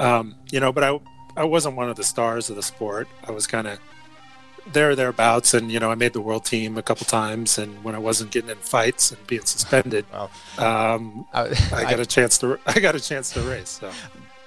Um, you know, but I I wasn't one of the stars of the sport. I was kind of there thereabouts, and you know, I made the world team a couple times, and when I wasn't getting in fights and being suspended, Wow. um, I, I got a chance to I got a chance to race. So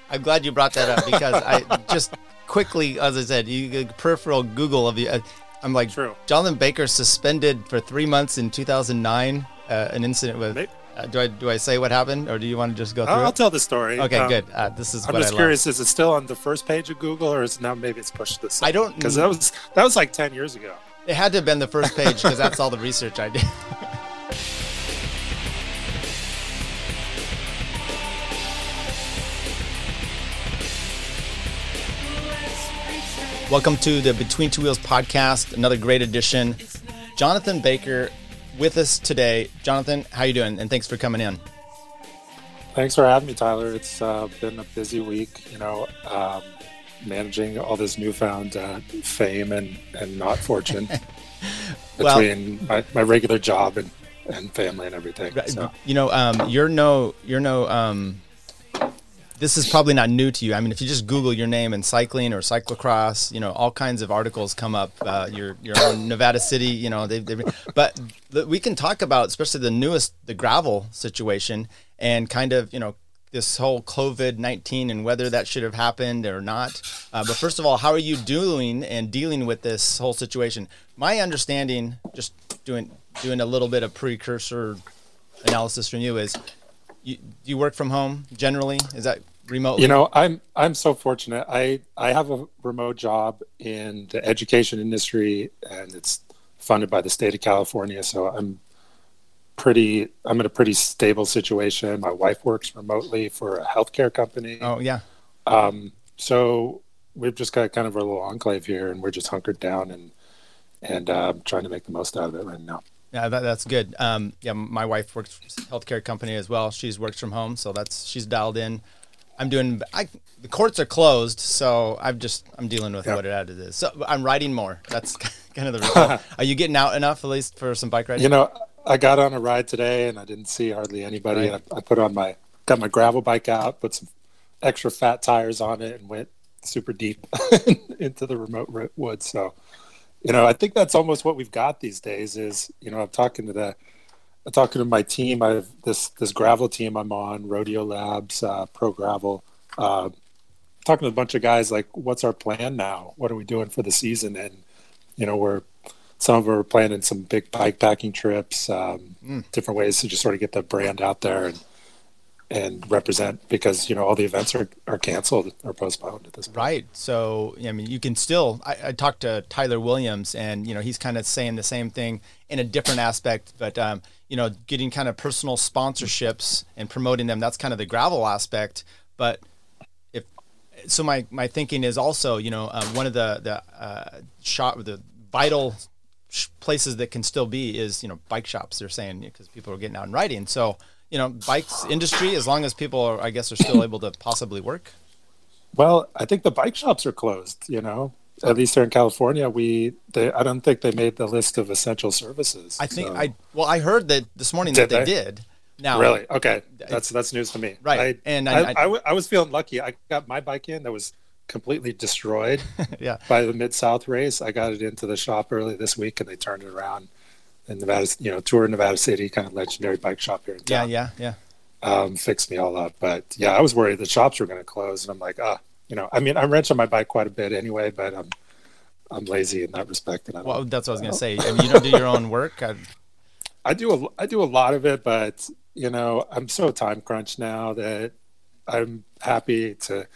I'm glad you brought that up because I just quickly, as I said, you peripheral Google of you. uh, I'm like, True. Jonathan Baker suspended for three months in 2009. Uh, an incident with. Maybe- Uh, do I do I say what happened, or do you want to just go through I'll, it? tell the story. Okay, Um, good. Uh, this is I'm what just I love. curious: is it still on the first page of Google, or is now maybe it's pushed to the I don't- because that was that was like ten years ago. It had to have been the first page because that's all the research I did. Welcome to the Between Two Wheels podcast, another great edition. Jonathan Baker with us today. Jonathan, how you doing? And thanks for coming in. Thanks for having me, Tyler. It's uh, been a busy week. You know, um, managing all this newfound uh, fame and and not fortune Well- between my, my regular job and and family and everything. So. You know, um, you're no, you're no. Um, this is probably not new to you. I mean, if you just Google your name in cycling or cyclocross, you know, all kinds of articles come up. Uh, you're you're Nevada City. You know, they, they but the, we can talk about especially the newest, the gravel situation, and kind of you know this whole COVID nineteen and whether that should have happened or not. Uh, but first of all, how are you doing and dealing with this whole situation? My understanding, just doing doing a little bit of precursor analysis from you is you you work from home generally is that remotely You know, I'm I'm so fortunate. I I have a remote job in the education industry, and it's funded by the state of California. So I'm pretty. I'm in a pretty stable situation. My wife works remotely for a healthcare company. oh yeah Um, so we've just got kind of a little enclave here, and we're just hunkered down and and uh, trying to make the most out of it right now. Yeah that, that's good um yeah my wife works for a healthcare company as well she's works from home so that's she's dialed in i'm doing i the courts are closed so i'm just i'm dealing with Yeah. what it is so i'm riding more that's kind of the result are you getting out enough at least for some bike riding You know, I got on a ride today, and I didn't see hardly anybody. Right. I, I put on my got my gravel bike out, put some extra fat tires on it, and went super deep into the remote woods. So, you know, I think that's almost what we've got these days. Is you know, I'm talking to the, I'm talking to my team. I have this this gravel team I'm on, Rodeo Labs, uh, Pro Gravel. Uh, talking to a bunch of guys like, what's our plan now? What are we doing for the season? And you know, we're some of them are planning some big bike packing trips, um, Mm. different ways to just sort of get the brand out there and and represent because you know all the events are, are canceled or postponed at this point. Right. So, I mean, you can still. I, I talked to Tyler Williams, and you know, he's kind of saying the same thing in a different aspect, but um, you know, getting kind of personal sponsorships and promoting them. That's kind of the gravel aspect. But if so, my my thinking is also, you know, um, one of the the uh, shop the vital places that can still be is you know bike shops. They're saying because people are getting out and riding. So. You know, bikes industry. As long as people are, I guess, are still able to possibly work. Well, I think the bike shops are closed. You know, at least here in California, we they, I don't think they made the list of essential services. I think So- I well I heard that this morning Did that they, they? did. Now really okay. That's that's news to me. Right, I, and I, I- I, I- w- I was feeling lucky. I got my bike in that was completely destroyed yeah. by the Mid South race. I got it into the shop early this week, and they turned it around. In Nevada, you know, tour in Nevada City, kind of legendary bike shop here in Yeah, town. yeah, yeah. um, fixed me all up. But yeah, I was worried the shops were going to close, and I'm like, ah, you know, I mean, I'm wrenching my bike quite a bit anyway, but I'm I'm lazy in that respect. And I, Well, that's what I was gonna say. I mean, you don't do your own work. I, I do a, I do a lot of it, but you know, I'm so time crunched now that I'm happy to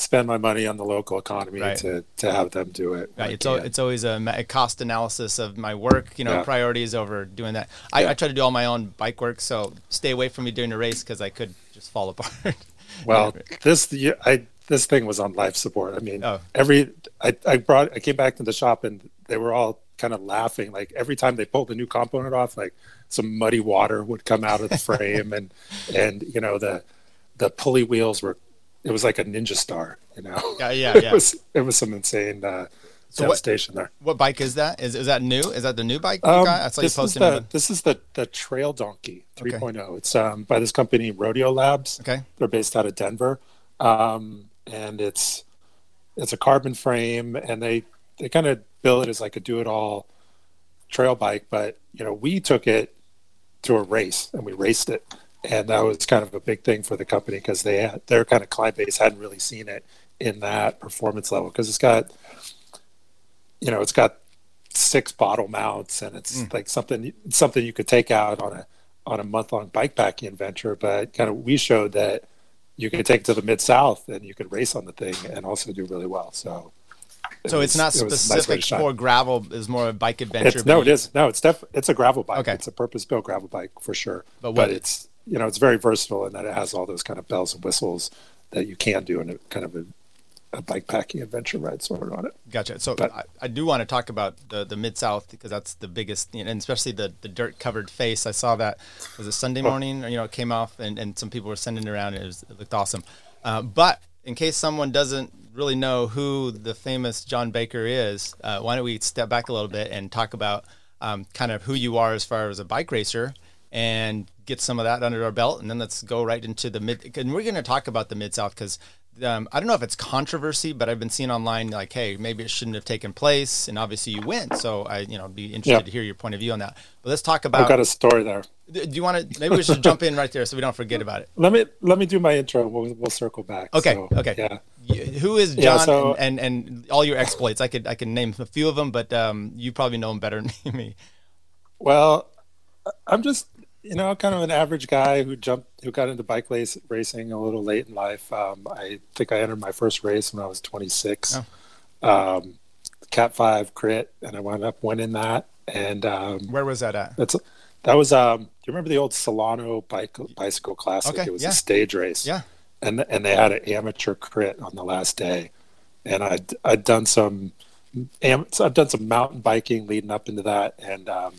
spend my money on the local economy Right. to to have them do it. right, it's al- it's always a, a cost analysis of my work. You know, Yeah. priorities over doing that. I, Yeah. I try to do all my own bike work, so stay away from me during a race because I could just fall apart. Well, this I this thing was on life support. I mean, Oh. every I, I brought I came back to the shop and they were all kind of laughing. Like every time they pulled the new component off, like some muddy water would come out of the frame, and and you know the the pulley wheels were it was like a ninja star. You know, Yeah, yeah, it was it was some insane uh, So what- devastation there. what bike is that? Is is that new? Is that the new bike you Um, got? I saw this is the this is the the Trail Donkey Okay. 3.0. It's um, by this company Rodeo Labs. Okay. They're based out of Denver. Um, and it's it's a carbon frame, and they they kind of bill it as like a do it all trail bike, but you know we took it to a race and we raced it, and that was kind of a big thing for the company because they had their kind of client base hadn't really seen it in that performance level because it's got you know it's got six bottle mounts and it's mm. like something something you could take out on a on a month long bike packing adventure. But kind of we showed that you could take it to the mid south and you could race on the thing and also do really well. So it so was, it's not it specific nice for gravel is more a bike adventure it's, no it is. No it's def, it's a gravel bike. Okay. it's a purpose built gravel bike for sure. But, but it's you know it's very versatile in that it has all those kind of bells and whistles that you can do in a kind of a a bike packing adventure ride sort of on it. Gotcha. So but, I, I, do want to talk about the, the mid south because that's the biggest, you know, and especially the, the dirt covered face. I saw that was a Sunday oh. morning, you know, it came off and, and some people were sending it around. And it, was, it looked awesome. Uh, but in case someone doesn't really know who the famous John Baker is, uh, why don't we step back a little bit and talk about um, kind of who you are as far as a bike racer and get some of that under our belt, and then let's go right into the mid. And we're going to talk about the mid south because um, I don't know if it's controversy, but I've been seeing online like, hey, maybe it shouldn't have taken place, and obviously you went. So I, you know, be interested yeah. to hear your point of view on that. But let's talk about. I've got a story there. Do you want to? Maybe we should jump in right there so we don't forget about it. Let me let me do my intro. We'll we'll circle back. Okay. So, okay. Yeah. Who is John yeah, so, and, and, and all your exploits? I could I can name a few of them, but um, you probably know them better than me. Well, I'm just you know, kind of an average guy who jumped, who got into bike race, racing a little late in life. Um, I think I entered my first race when I was 26, oh. um, Cat Five crit, and I wound up winning that. And um, where was that at? That's that was. Um, do you remember the old Solano bike bicycle classic? Okay, it was yeah. a stage race. Yeah. And and they had an amateur crit on the last day, and I'd I'd done some, I've done some mountain biking leading up into that, and um,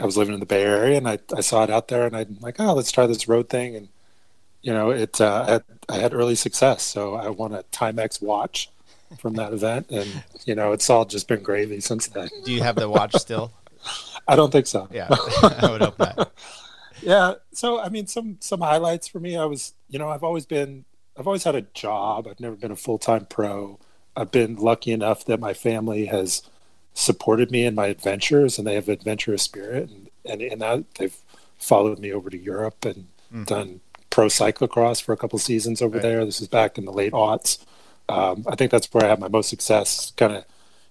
I was living in the Bay Area and I, I saw it out there and I'm like, oh, let's try this road thing. And, you know, it, uh, I, had, I had early success. So I won a Timex watch from that event. And, you know, it's all just been gravy since then. Do you have the watch still? I don't think so. Yeah. I would hope not. yeah. So, I mean, some, some highlights for me, I was, you know, I've always been, I've always had a job. I've never been a full-time pro. I've been lucky enough that my family has, supported me in my adventures and they have adventurous spirit and, and in that they've followed me over to Europe and mm-hmm. done pro cyclocross for a couple seasons over right. there. This is back in the late aughts. Um, I think that's where I had my most success kind of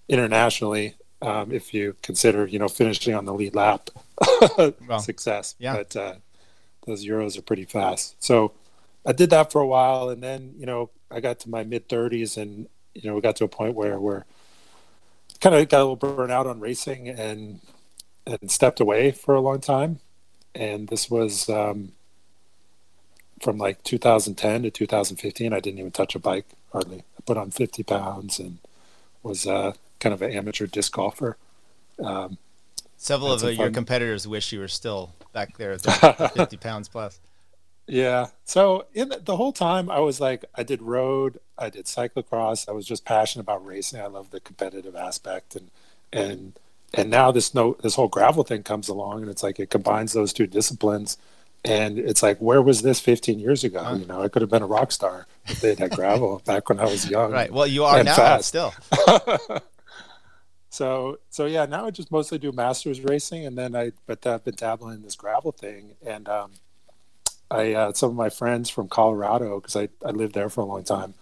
internationally. Um, if you consider, you know, finishing on the lead lap well, success, yeah. but uh, those Euros are pretty fast. So I did that for a while, and then you know I got to my mid 30s, and you know we got to a point where we're kind of got a little burnt out on racing and and stepped away for a long time. And this was um, from like 2010 to 2015. I didn't even touch a bike hardly. I put on 50 pounds and was uh, kind of an amateur disc golfer. Um, Several of your competitors wish you were still back there at 50 pounds plus. Yeah. So in the, the, whole time, I was like, I did road, I did cyclocross. I was just passionate about racing. I love the competitive aspect, and and and now this no this whole gravel thing comes along, and it's like it combines those two disciplines. And it's like, where was this 15 years ago? Huh. You know, I could have been a rock star if they had gravel back when I was young. Right. Well, you are now fast. still. so so yeah, now I just mostly do masters racing, and then I but I've been dabbling in this gravel thing, and um, I uh, some of my friends from Colorado because I, I lived there for a long time.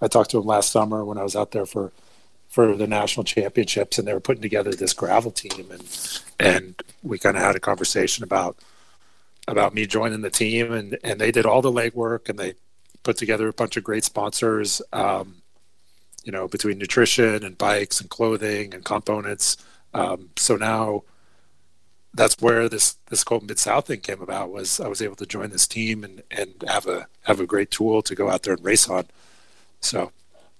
I talked to them last summer when I was out there for for the national championships, and they were putting together this gravel team, and and we kind of had a conversation about about me joining the team, and and they did all the legwork, and they put together a bunch of great sponsors, um, you know, between nutrition and bikes and clothing and components. Um, so now that's where this this whole mid south thing came about. Was I was able to join this team and and have a have a great tool to go out there and race on. So.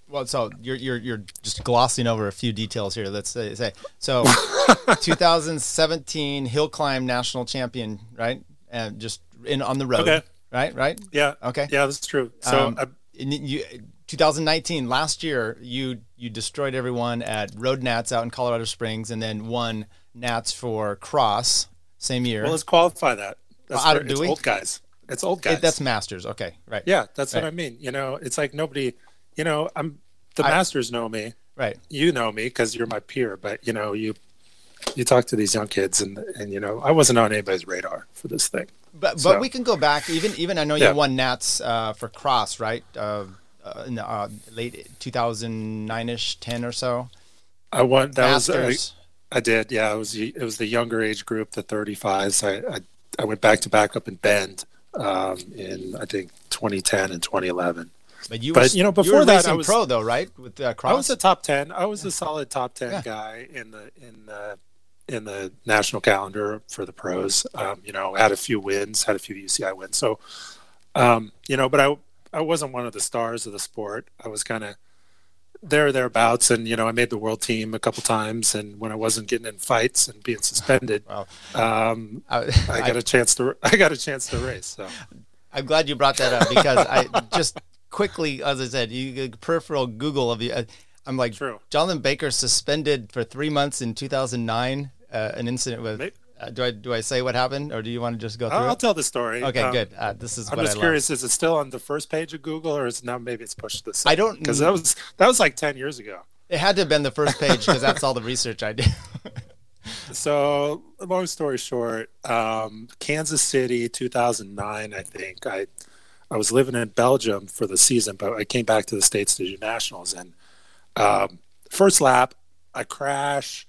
Well, so you're you're you're just glossing over a few details here. Let's say, say. so 2017 hill climb national champion, right? And just in on the road, okay. right? Right? Yeah. Okay. Yeah, that's true. So um, you 2019 last year you you destroyed everyone at Road Nats out in Colorado Springs and then won Nats for cross same year. Well, let's qualify that. That's uh, do we? old guys. it's old guys. It, that's masters. Okay, right. yeah, that's what I mean. You know, it's like nobody. You know, I'm the I- masters know me. Right. You know me because you're my peer. But you know, you you talk to these young kids, and and you know, I wasn't on anybody's radar for this thing. But but So- we can go back. Even even I know Yeah. you won Nats uh, for cross, right? Uh, uh, in the uh, late 2009 ish, 10 or so. I won. That was. Masters. I, I did. Yeah, it was. It was the younger age group, the 35s. I I, I went back to back up in Bend um, in I think 2010 and 2011. but you but, were, you know, before that, I was- pro though, right? With uh, cross. I was a top ten. I was a solid top ten Yeah. guy in the in the in the national calendar for the pros. Um, you know, had a few wins, had a few UCI wins. So, um, you know, but I I wasn't one of the stars of the sport. I was kind of there or thereabouts, and you know, I made the world team a couple times. And when I wasn't getting in fights and being suspended, Wow. um, I, I got a chance to I got a chance to race. So I'm glad you brought that up because I just quickly, as I said, you peripheral Google of you. uh, I'm like, True. Jonathan Baker suspended for three months in 2009. Uh, an incident with. Maybe- Uh, do I do I say what happened, or do you want to just go through I'll, it? tell the story. Okay, Um, good. Uh, this is I'm what just I curious. Is it still on the first page of Google, or is now maybe it's pushed to the second? don't- because that was that was like ten years ago. It had to have been the first page because that's all the research I did. So, long story short, um, Kansas City, 2009. I think I I was living in Belgium for the season, but I came back to the states to do nationals. And um, first lap, I crash.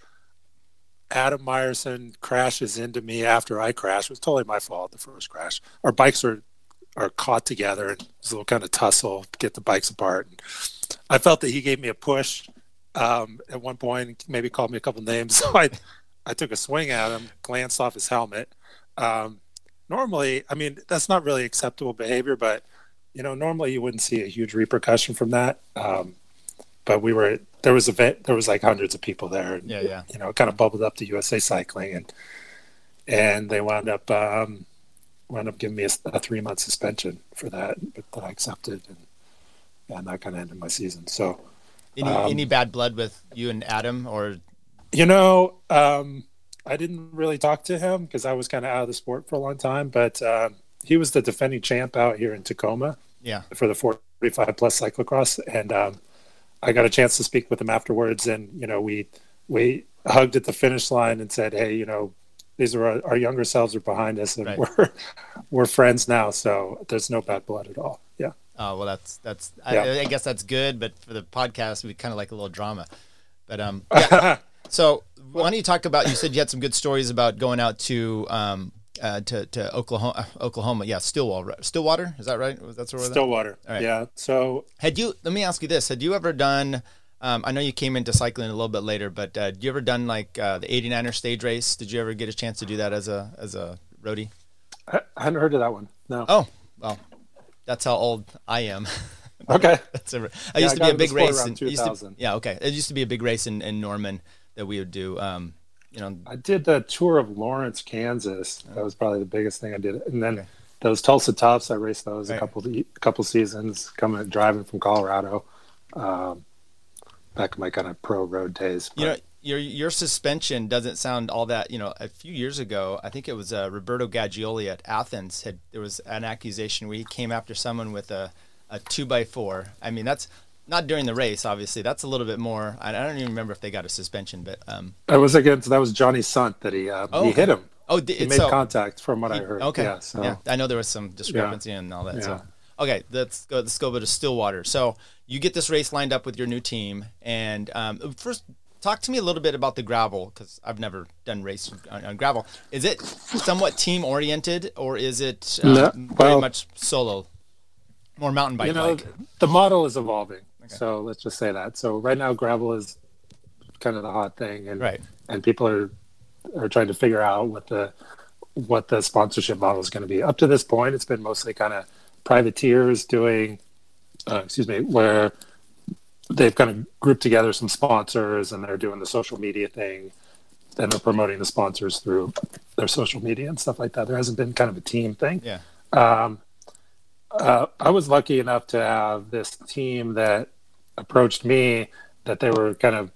Adam Myerson crashes into me after I crash. It was totally my fault. The first crash. Our bikes are are caught together, and there's a little kind of tussle to get the bikes apart. And I felt that he gave me a push um, at one point, maybe called me a couple names. So I, I took a swing at him, glanced off his helmet. Um, normally, I mean, that's not really acceptable behavior, but you know, normally you wouldn't see a huge repercussion from that. Um, but we were there was a vet, there was like hundreds of people there. And, Yeah, yeah. You know, it kind of bubbled up to USA Cycling, and and they wound up um, wound up giving me a, a three month suspension for that, but that I accepted, and and that kind of ended my season. So. Any Um, any bad blood with you and Adam, or You know, um, I didn't really talk to him because I was kind of out of the sport for a long time. But um, he was the defending champ out here in Tacoma yeah, for the 45 plus cyclocross, and um, I got a chance to speak with him afterwards. And you know, we we hugged at the finish line and said, "Hey, you know, these are our, our younger selves are behind us, and Right. we're we're friends now. So there's no bad blood at all." Yeah. Oh well, that's that's. Yeah. I, I guess that's good, but for the podcast, we kind of like a little drama. But um, yeah. so why don't you talk about? You said you had some good stories about going out to um uh, to to Oklahoma, Oklahoma. Yeah, Stillwater. Stillwater is that right? That's where we're? Stillwater. All right. Yeah. So Had you? Let me ask you this: Had you ever done? Um, I know you came into cycling a little bit later, but uh, did you ever done like uh, the 89er stage race? Did you ever get a chance to do that as a as a roadie? I, I hadn't heard of that one. No. Oh, well, that's how old I am. Okay. That's a, I Yeah, used to got be a big race. In, to- 2000. yeah, okay. It used to be a big race in, in Norman that we would do. Um, you know, I did the tour of Lawrence, Kansas. That was probably the biggest thing I did. And then Okay. those Tulsa Tough, I raced those Right. a couple a couple seasons, coming driving from Colorado, um, back in my kind of pro road days. you know, your your suspension doesn't sound all that. You know, a few years ago, I think it was uh, Roberto Gaggioli at Athens had there was an accusation where he came after someone with a a two by four. I mean, that's not during the race, obviously. That's a little bit more. I, don't even remember if they got a suspension, but um, that was against that was Johnny Sundt that he uh, Oh, he hit him. oh, di- He made so, contact from what I heard. Okay. Yeah. So yeah, I know there was some discrepancy and all that. So, Yeah. okay, let's go. Let's go over to Stillwater. So you get this race lined up with your new team, and um, first, talk to me a little bit about the gravel because I've never done race on, on gravel. Is it somewhat team oriented, or is it um, No, very much solo, more mountain bike you know like? the model is evolving. So let's just say that. So right now gravel is kind of the hot thing, and Right. and people are are trying to figure out what the what the sponsorship model is going to be. Up to this point, it's been mostly kind of privateers doing, uh, excuse me, where they've kind of grouped together some sponsors and they're doing the social media thing, and they're promoting the sponsors through their social media and stuff like that. There hasn't been kind of a team thing Yeah. um, uh, I was lucky enough to have this team that approached me that they were kind of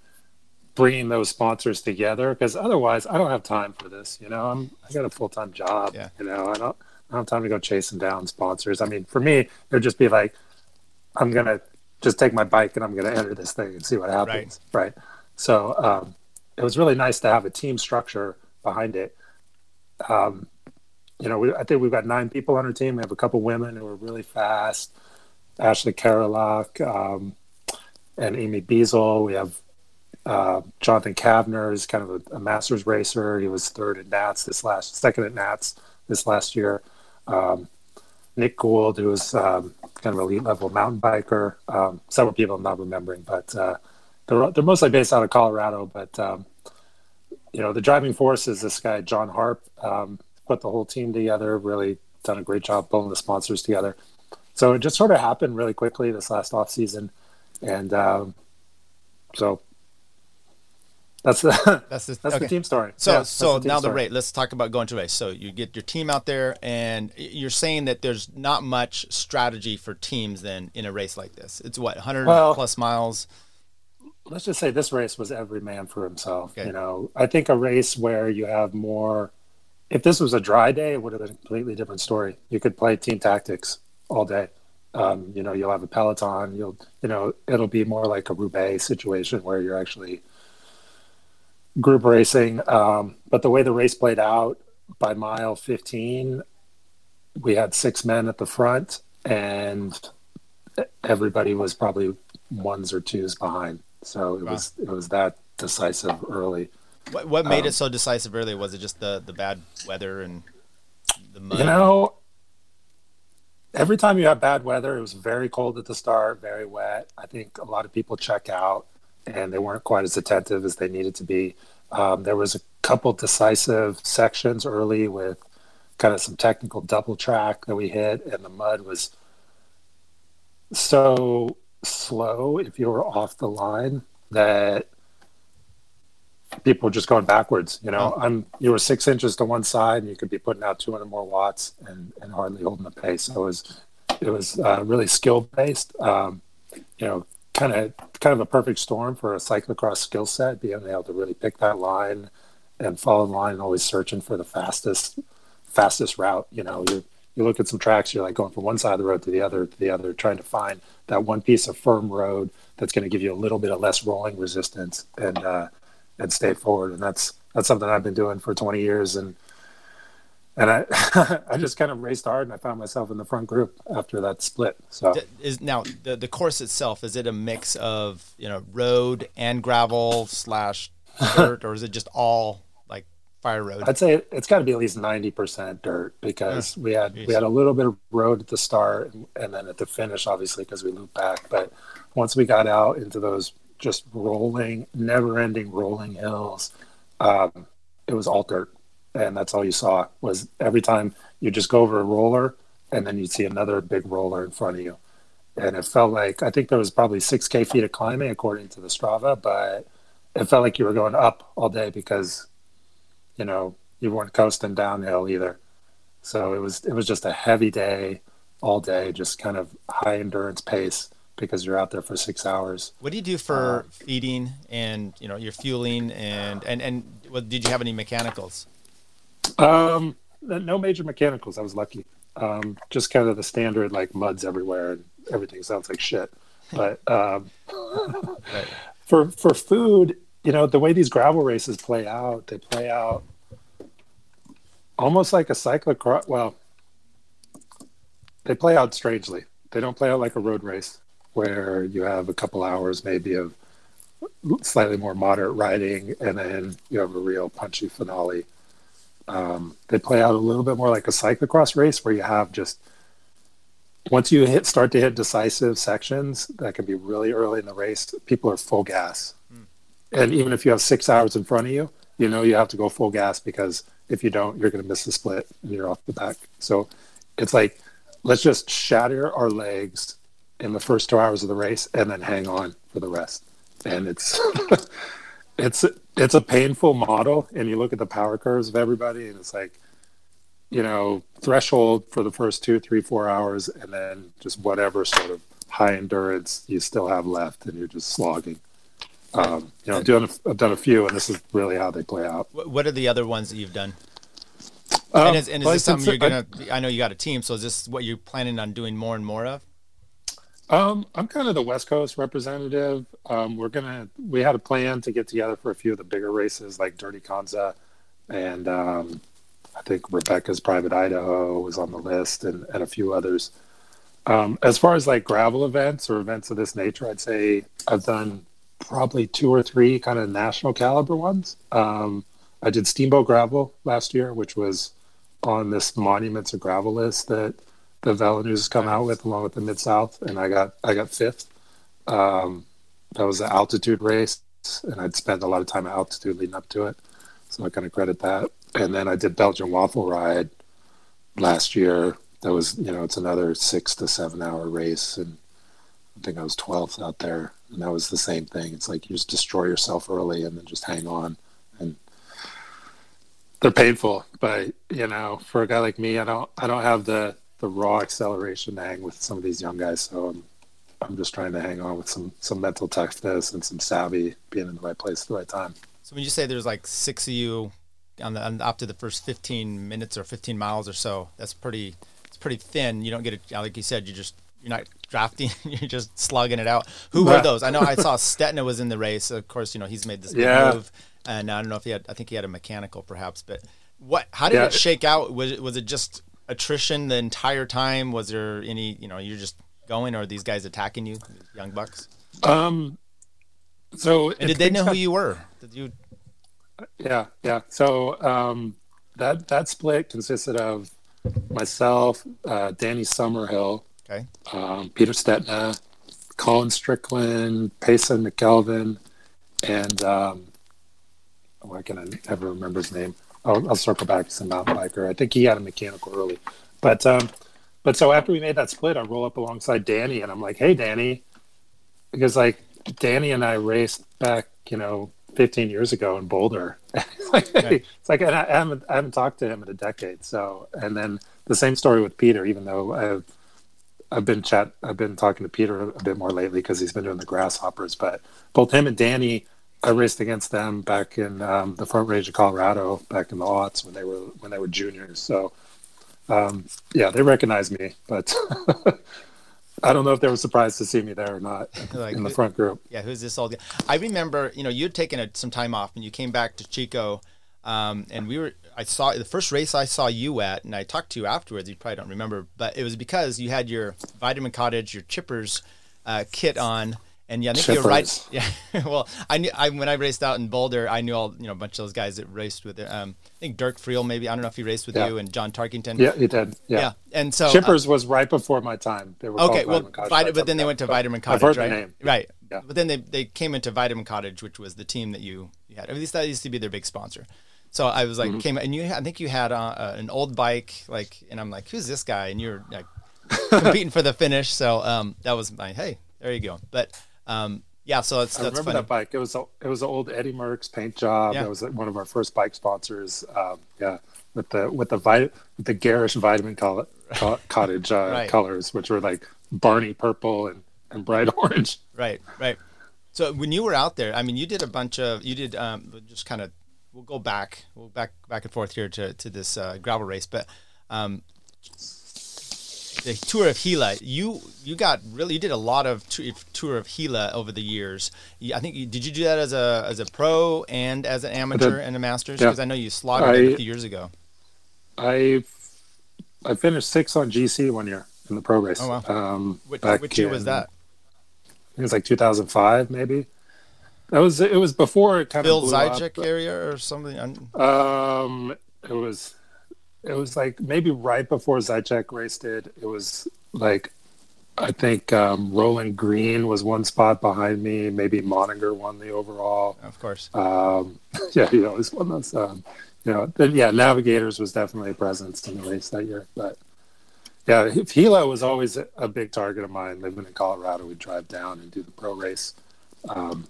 bringing those sponsors together because otherwise I don't have time for this. You know, I'm I got a full time job. Yeah. You know, I don't I don't have time to go chasing down sponsors. I mean, for me, it would just be like, I'm gonna just take my bike and I'm gonna enter this thing and see what happens. Right. right? So um, it was really nice to have a team structure behind it. Um, you know, we, I think we've got nine people on our team. We have a couple women who are really fast. Ashley Karolak um, and Amy Beisel. We have uh, Jonathan Kavner is kind of a, a, masters racer. He was third at Nats this last, second at Nats this last year. Um, Nick Gould, who is um, kind of elite level mountain biker. Um, several people I'm not remembering, but uh, they're they're mostly based out of Colorado. But um, you know, the driving force is this guy John Harp. Um, put the whole team together. Really done a great job pulling the sponsors together. So it just sort of happened really quickly this last off season, and um, so that's the that's, the, that's okay. the team story. So yeah, so the now story. the race. Let's talk about going to race. So you get your team out there, and you're saying that there's not much strategy for teams then in a race like this. It's what 100 well, plus miles. Let's just say this race was every man for himself. Okay. You know, I think a race where you have more. If this was a dry day, it would have been a completely different story. You could play team tactics all day. Um, you know, you'll have a peloton. You'll, you know, it'll be more like a Roubaix situation where you're actually group racing. Um, but the way the race played out by mile 15, we had six men at the front, and everybody was probably ones or twos behind. So it wow. was it was that decisive early. What, what made um, it so decisive early? Was it just the the bad weather and the mud? You know, every time you have bad weather, it was very cold at the start, very wet. I think a lot of people check out and they weren't quite as attentive as they needed to be. Um, there was a couple decisive sections early with kind of some technical double track that we hit, and the mud was so slow if you were off the line that people just going backwards. You know, oh. I'm you were six inches to one side, and you could be putting out 200 more watts and, and hardly holding the pace. So it was it was uh, really skill based. Um, you know, kind of kind of a perfect storm for a cyclocross skill set, being able to really pick that line and follow the line, and always searching for the fastest fastest route. You know, you you look at some tracks, you're like going from one side of the road to the other to the other, trying to find that one piece of firm road that's going to give you a little bit of less rolling resistance and uh, and stay forward. And that's that's something I've been doing for 20 years, and and I I just kind of raced hard, and I found myself in the front group after that split. So is now the the course itself is it a mix of you know road and gravel slash dirt, or is it just all like fire road? I'd say it's got to be at least 90 percent dirt because ah, we had geez. we had a little bit of road at the start, and, and then at the finish, obviously because we looped back. But once we got out into those just rolling, never-ending rolling hills, um, it was all dirt and that's all you saw was every time you just go over a roller and then you'd see another big roller in front of you. And it felt like i think there was probably 6k feet of climbing according to the strava but it felt like you were going up all day because you know you weren't coasting downhill either. So it was it was just a heavy day all day just kind of high endurance pace because you're out there for six hours. What do you do for uh, feeding and you know your fueling and and and well, did you have any mechanicals? Um, no major mechanicals. I was lucky. Um, just kind of the standard like muds everywhere and everything sounds like shit. But um, right. for for food, you know, the way these gravel races play out, they play out almost like a cyclocross. Well, they play out strangely. They don't play out like a road race where you have a couple hours maybe of slightly more moderate riding and then you have a real punchy finale. Um, they play out a little bit more like a cyclocross race where you have just once you hit start to hit decisive sections that can be really early in the race people are full gas. Mm. and even if you have six hours in front of you you know you have to go full gas because if you don't you're going to miss the split and you're off the back. So it's like let's just shatter our legs in the first two hours of the race and then hang on for the rest and it's it's it's a painful model and you look at the power curves of everybody and it's like you know threshold for the first two three four hours and then just whatever sort of high endurance you still have left and you're just slogging um, you know I've done, a, I've done a few and this is really how they play out what are the other ones that you've done Um, and is, and is this something you're gonna? I, I know you got a team, so is this what you're planning on doing more and more of? Um, I'm kind of the West Coast representative. Um, we're gonna we had a plan to get together for a few of the bigger races like Dirty Kanza, and um, I think Rebecca's Private Idaho was on the list, and, and a few others. Um, as far as like gravel events or events of this nature, I'd say I've done probably two or three kind of national caliber ones. Um, I did Steamboat Gravel last year, which was on this Monuments of Gravel list that the Velo News has come out with, along with the Mid South, and I got I got fifth. Um, that was an altitude race, and I'd spent a lot of time at altitude leading up to it, so I kind of credit that. And then I did Belgian Waffle Ride last year. That was you know it's another six to seven hour race, and I think I was twelfth out there, and that was the same thing. It's like you just destroy yourself early and then just hang on, and they're painful. But you know, for a guy like me, I don't I don't have the the raw acceleration to hang with some of these young guys. So I'm I'm just trying to hang on with some some mental toughness and some savvy, being in the right place at the right time. So when you say there's like six of you on the on, after the first 15 minutes or 15 miles or so, that's pretty it's pretty thin. You don't get it like you said. You just you're not drafting. You're just slugging it out. Who were those? I know I saw Stetina was in the race. Of course, you know he's made this yeah. move, and I don't know if he had. I think he had a mechanical perhaps, but what? How did yeah. it shake out? Was it was it just attrition the entire time? Was there any, you know, you're just going, or these guys attacking you, young bucks? Um. So, and did they know who you were? Did you? Yeah, yeah. So um, that that split consisted of myself, uh, Danny Summerhill, okay, um, Peter Stetina, Colin Strickland, Payson McElveen, and um, why can I never remember his name? I'll, I'll circle back to some mountain biker. I think he had a mechanical early, but um, but so after we made that split, I roll up alongside Danny, and I'm like, "Hey, Danny," because like Danny and I raced back, you know, 15 years ago in Boulder. it's like, okay. it's like I haven't I haven't talked to him in a decade. So, and then the same story with Peter, even though I've I've been chat I've been talking to Peter a bit more lately because he's been doing the grasshoppers. But both him and Danny I raced against them back in um, the Front Range of Colorado back in the aughts when they were when they were juniors. So um, yeah, they recognized me, but I don't know if they were surprised to see me there or not like, in the front group. Yeah, who's this old guy? I remember, you know, you'd taken a, some time off and you came back to Chico, um, and we were. I saw the first race I saw you at, and I talked to you afterwards. You probably don't remember, but it was because you had your Vitamin Cottage, your Chippers uh, kit on and yeah, I think Shippers. you're right. Yeah. well, I knew I, when I raced out in Boulder, I knew all you know a bunch of those guys that raced with it. Um, I think Dirk Friel, maybe I don't know if he raced with yeah. you and John Tarkington. Yeah, he did. Yeah. yeah. And so Chippers uh, was right before my time. They were okay. Well, but then they went to Vitamin Cottage, I've heard right? The name. Right. Yeah. But then they, they came into Vitamin Cottage, which was the team that you, you had. At least that used to be their big sponsor. So I was like, mm-hmm. came and you, I think you had uh, uh, an old bike, like, and I'm like, who's this guy? And you're like competing for the finish. So um, that was my hey, there you go. But um, yeah, so it's, I remember funny. that bike. It was a, it was an old Eddie Merckx paint job. Yeah. That was one of our first bike sponsors. Um, yeah, with the with the vit- with the garish vitamin co- co- cottage uh, right. colors, which were like Barney purple and, and bright orange. Right, right. So when you were out there, I mean, you did a bunch of you did um, just kind of. We'll go back. We'll back back and forth here to to this uh, gravel race, but um, the tour of Gila. You you got really you did a lot of tour of Gila over the years. I think you, did you do that as a as a pro and as an amateur and a masters? Because yeah. I know you slaughtered I, it a few years ago. I I finished sixth on GC one year in the pro race. Oh wow! Um, which, which year in, was that? it was like 2005, maybe. That was it. Was before it kind Bill of Bill Zajac area or something. Um, it was it was like maybe right before Zajac raced it. It was like I think um, Roland Green was one spot behind me. Maybe Moninger won the overall. Of course. Um, yeah, he always won those. Um, you know, then, yeah, Navigators was definitely a presence in the race that year. But yeah, Gila was always a big target of mine. Living in Colorado, we'd drive down and do the pro race. Um,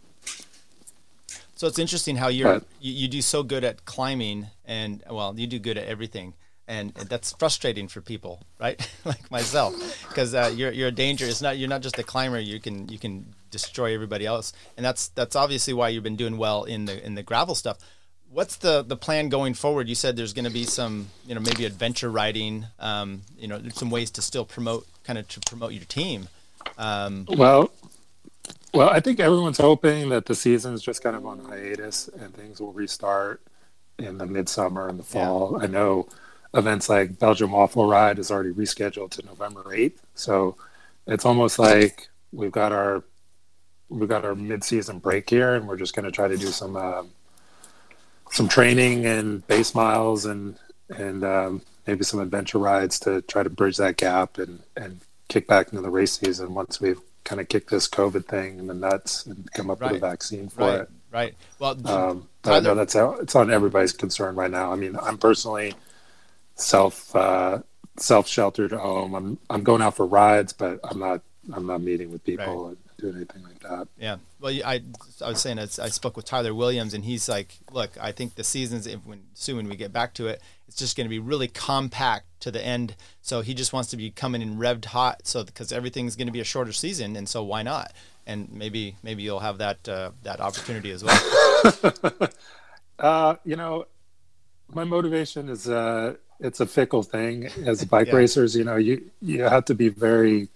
so it's interesting how you're you, you, do so good at climbing, and well, you do good at everything, and that's frustrating for people, right? like myself, because uh, you're you're a danger. It's not you're not just a climber. You can you can destroy everybody else, and that's that's obviously why you've been doing well in the in the gravel stuff. what's the the plan going forward? You said there's going to be some, you know, maybe adventure riding. Um, you know, some ways to still promote, kind of to promote your team. Um, well, well, I think everyone's hoping that the season's just kind of on hiatus and things will restart in the midsummer and the fall. Yeah. I know events like Belgian Waffle Ride is already rescheduled to November 8th. So it's almost like we've got our we've got our mid-season break here and we're just going to try to do some um, some training and base miles and and um, maybe some adventure rides to try to bridge that gap and and kick back into the race season once we've kind of kick this COVID thing in the nuts and come up right. with a vaccine for right. it. Right. Well, um, but I know that's how, it's on everybody's concern right now. I mean, I'm personally self uh, self sheltered at home. I'm I'm going out for rides, but I'm not I'm not meeting with people right. Doing anything like that. Yeah. Well, I I was saying I spoke with Tyler Williams, and he's like, look, I think the seasons if when soon when we get back to it, it's just going to be really compact to the end. So he just wants to be coming in revved hot, so because everything's going to be a shorter season, and so why not? And maybe maybe you'll have that uh, that opportunity as well. uh, you know, my motivation is uh, it's a fickle thing as bike yeah. racers. You know, you you have to be very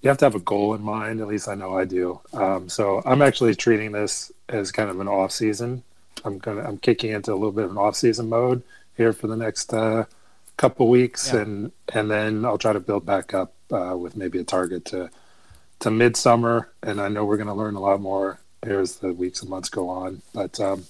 you have to have a goal in mind. At least I know I do. Um, so I'm actually treating this as kind of an off season. I'm gonna I'm kicking into a little bit of an off season mode here for the next uh, couple weeks, yeah. and and then I'll try to build back up uh, with maybe a target to to midsummer. And I know we're going to learn a lot more here as the weeks and months go on. But um,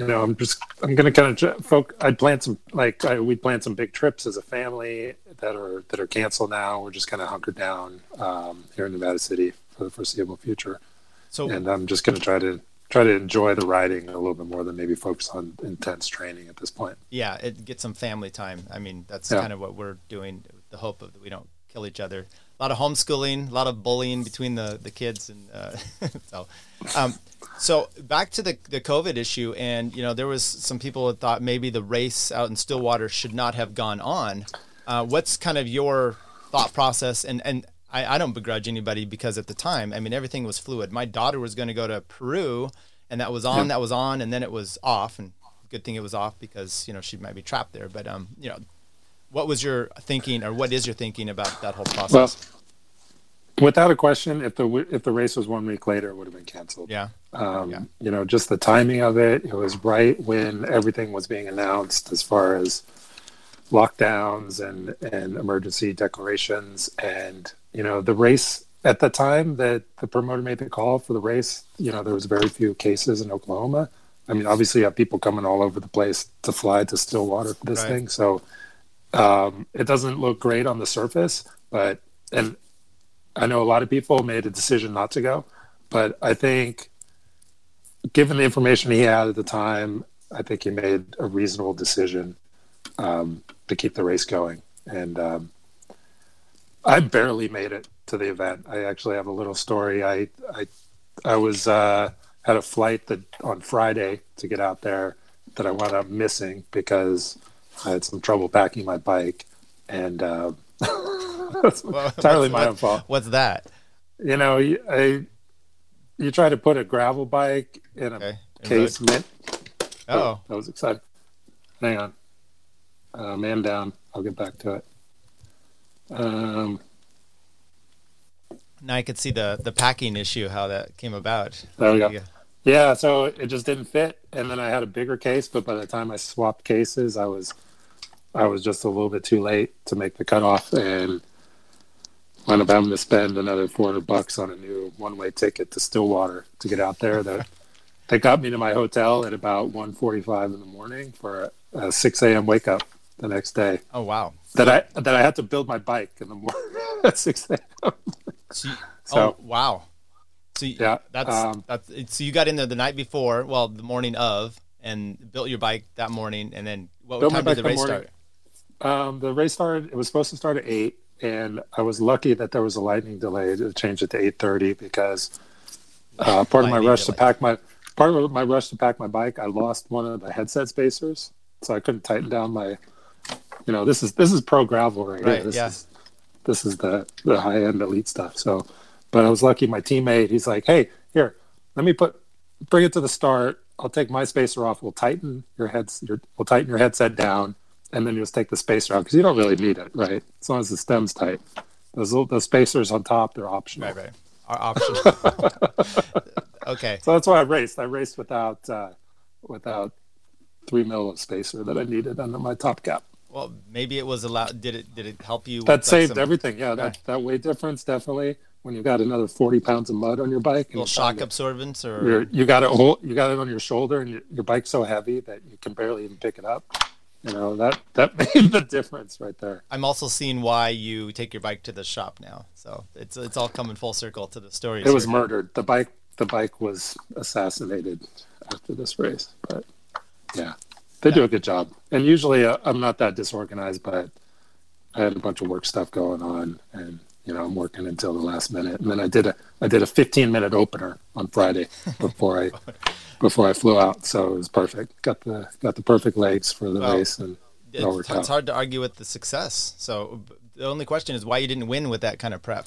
you know, I'm just I'm gonna kind of folk. I'd plan some like I, we'd plan some big trips as a family that are that are canceled now. We're just kind of hunkered down um, here in Nevada City for the foreseeable future. So, and I'm just gonna try to try to enjoy the riding a little bit more than maybe focus on intense training at this point. Yeah, it get some family time. I mean, that's yeah. kind of what we're doing. The hope of that we don't kill each other. A lot of homeschooling, a lot of bullying between the the kids, and uh, so. Um, so back to the the COVID issue, and you know there was some people that thought maybe the race out in Stillwater should not have gone on. Uh, what's kind of your thought process? And and I, I don't begrudge anybody because at the time, I mean everything was fluid. My daughter was going to go to Peru, and that was on, yeah. that was on, and then it was off. And good thing it was off because you know she might be trapped there. But um, you know, what was your thinking, or what is your thinking about that whole process? Well, Without a question, if the if the race was one week later, it would have been canceled. Yeah. Um, yeah. You know, just the timing of it. It was right when everything was being announced as far as lockdowns and and emergency declarations, and you know, the race at the time that the promoter made the call for the race. You know, there was very few cases in Oklahoma. I mean, obviously, you have people coming all over the place to fly to Stillwater for this right. thing, so um, it doesn't look great on the surface, but and I know a lot of people made a decision not to go, but I think given the information he had at the time, I think he made a reasonable decision um, to keep the race going. And um, I barely made it to the event. I actually have a little story. I I I was uh, had a flight that on Friday to get out there that I wound up missing because I had some trouble packing my bike and. Uh, well, entirely my own fault. What's that? You know, I you try to put a gravel bike in a okay. casement. Oh. oh, that was exciting. Hang on, uh, man down. I'll get back to it. Um, now I could see the the packing issue, how that came about. There we go. Yeah, so it just didn't fit, and then I had a bigger case, but by the time I swapped cases, I was I was just a little bit too late to make the cutoff, and wound up having to spend another 400 bucks on a new one-way ticket to Stillwater to get out there. That they got me to my hotel at about 1:45 in the morning for a, a 6 a.m. wake up the next day. Oh wow! That I that I had to build my bike in the morning at 6 a.m. So, so oh, wow! So you, yeah, that's um, that's so you got in there the night before, well, the morning of, and built your bike that morning, and then what time did the race morning. start? Um, the race started. It was supposed to start at eight and I was lucky that there was a lightning delay to change it to 8:30 because uh, part of my rush delay. to pack my part of my rush to pack my bike, I lost one of the headset spacers, so I couldn't tighten down my. You know, this is this is pro gravel right, right here. This yeah. is this is the the high end elite stuff. So, but I was lucky. My teammate, he's like, "Hey, here, let me put bring it to the start. I'll take my spacer off. We'll tighten your heads. Your, we'll tighten your headset down, and then you just take the spacer out because you don't really need it, right? As long as the stem's tight. Those little, those spacers on top, they're optional. Right, right. Are optional. okay. So that's why I raced. I raced without uh, without three mil of spacer that I needed under my top cap. Well, maybe it was allowed. Did it? Did it help you? That saved some, everything. Yeah, that that weight difference definitely. When you got another forty pounds of mud on your bike, little shock absorbance, or you got it. You got it on your shoulder, and your, your bike's so heavy that you can barely even pick it up. You know that that made the difference right there. I'm also seeing why you take your bike to the shop now. So it's it's all coming full circle to the story. It was murdered. The bike the bike was assassinated after this race, but yeah. They do a good job. And usually uh, I'm not that disorganized, but I had a bunch of work stuff going on and you know, I'm working until the last minute. And then I did a I did a 15 minute opener on Friday before I before I flew out. So it was perfect. Got the got the perfect legs for the well, race and it it's, it's hard to argue with the success. So the only question is why you didn't win with that kind of prep.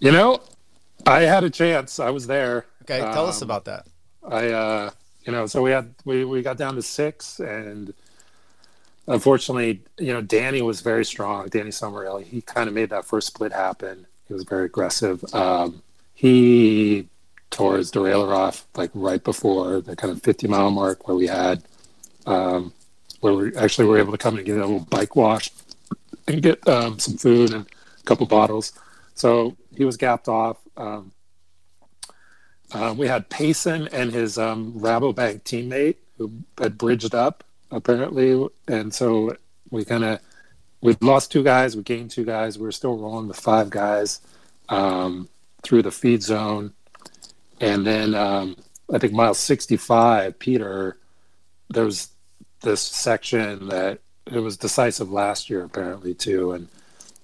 You know, I had a chance. I was there. Okay, tell um, us about that. I uh you know, so we had we we got down to six, and unfortunately, you know, Danny was very strong. Danny Summerhill, he kind of made that first split happen. He was very aggressive. Um, he tore his derailleur off like right before the kind of 50 mile mark where we had um, where we actually were able to come and get a little bike wash and get um, some food and a couple bottles. So he was gapped off. Um, uh, we had Payson and his um, Rabobank teammate who had bridged up apparently, and so we kind of we lost two guys, we gained two guys. We were still rolling with five guys um, through the feed zone, and then um, I think mile sixty-five, Peter. There was this section that it was decisive last year apparently too, and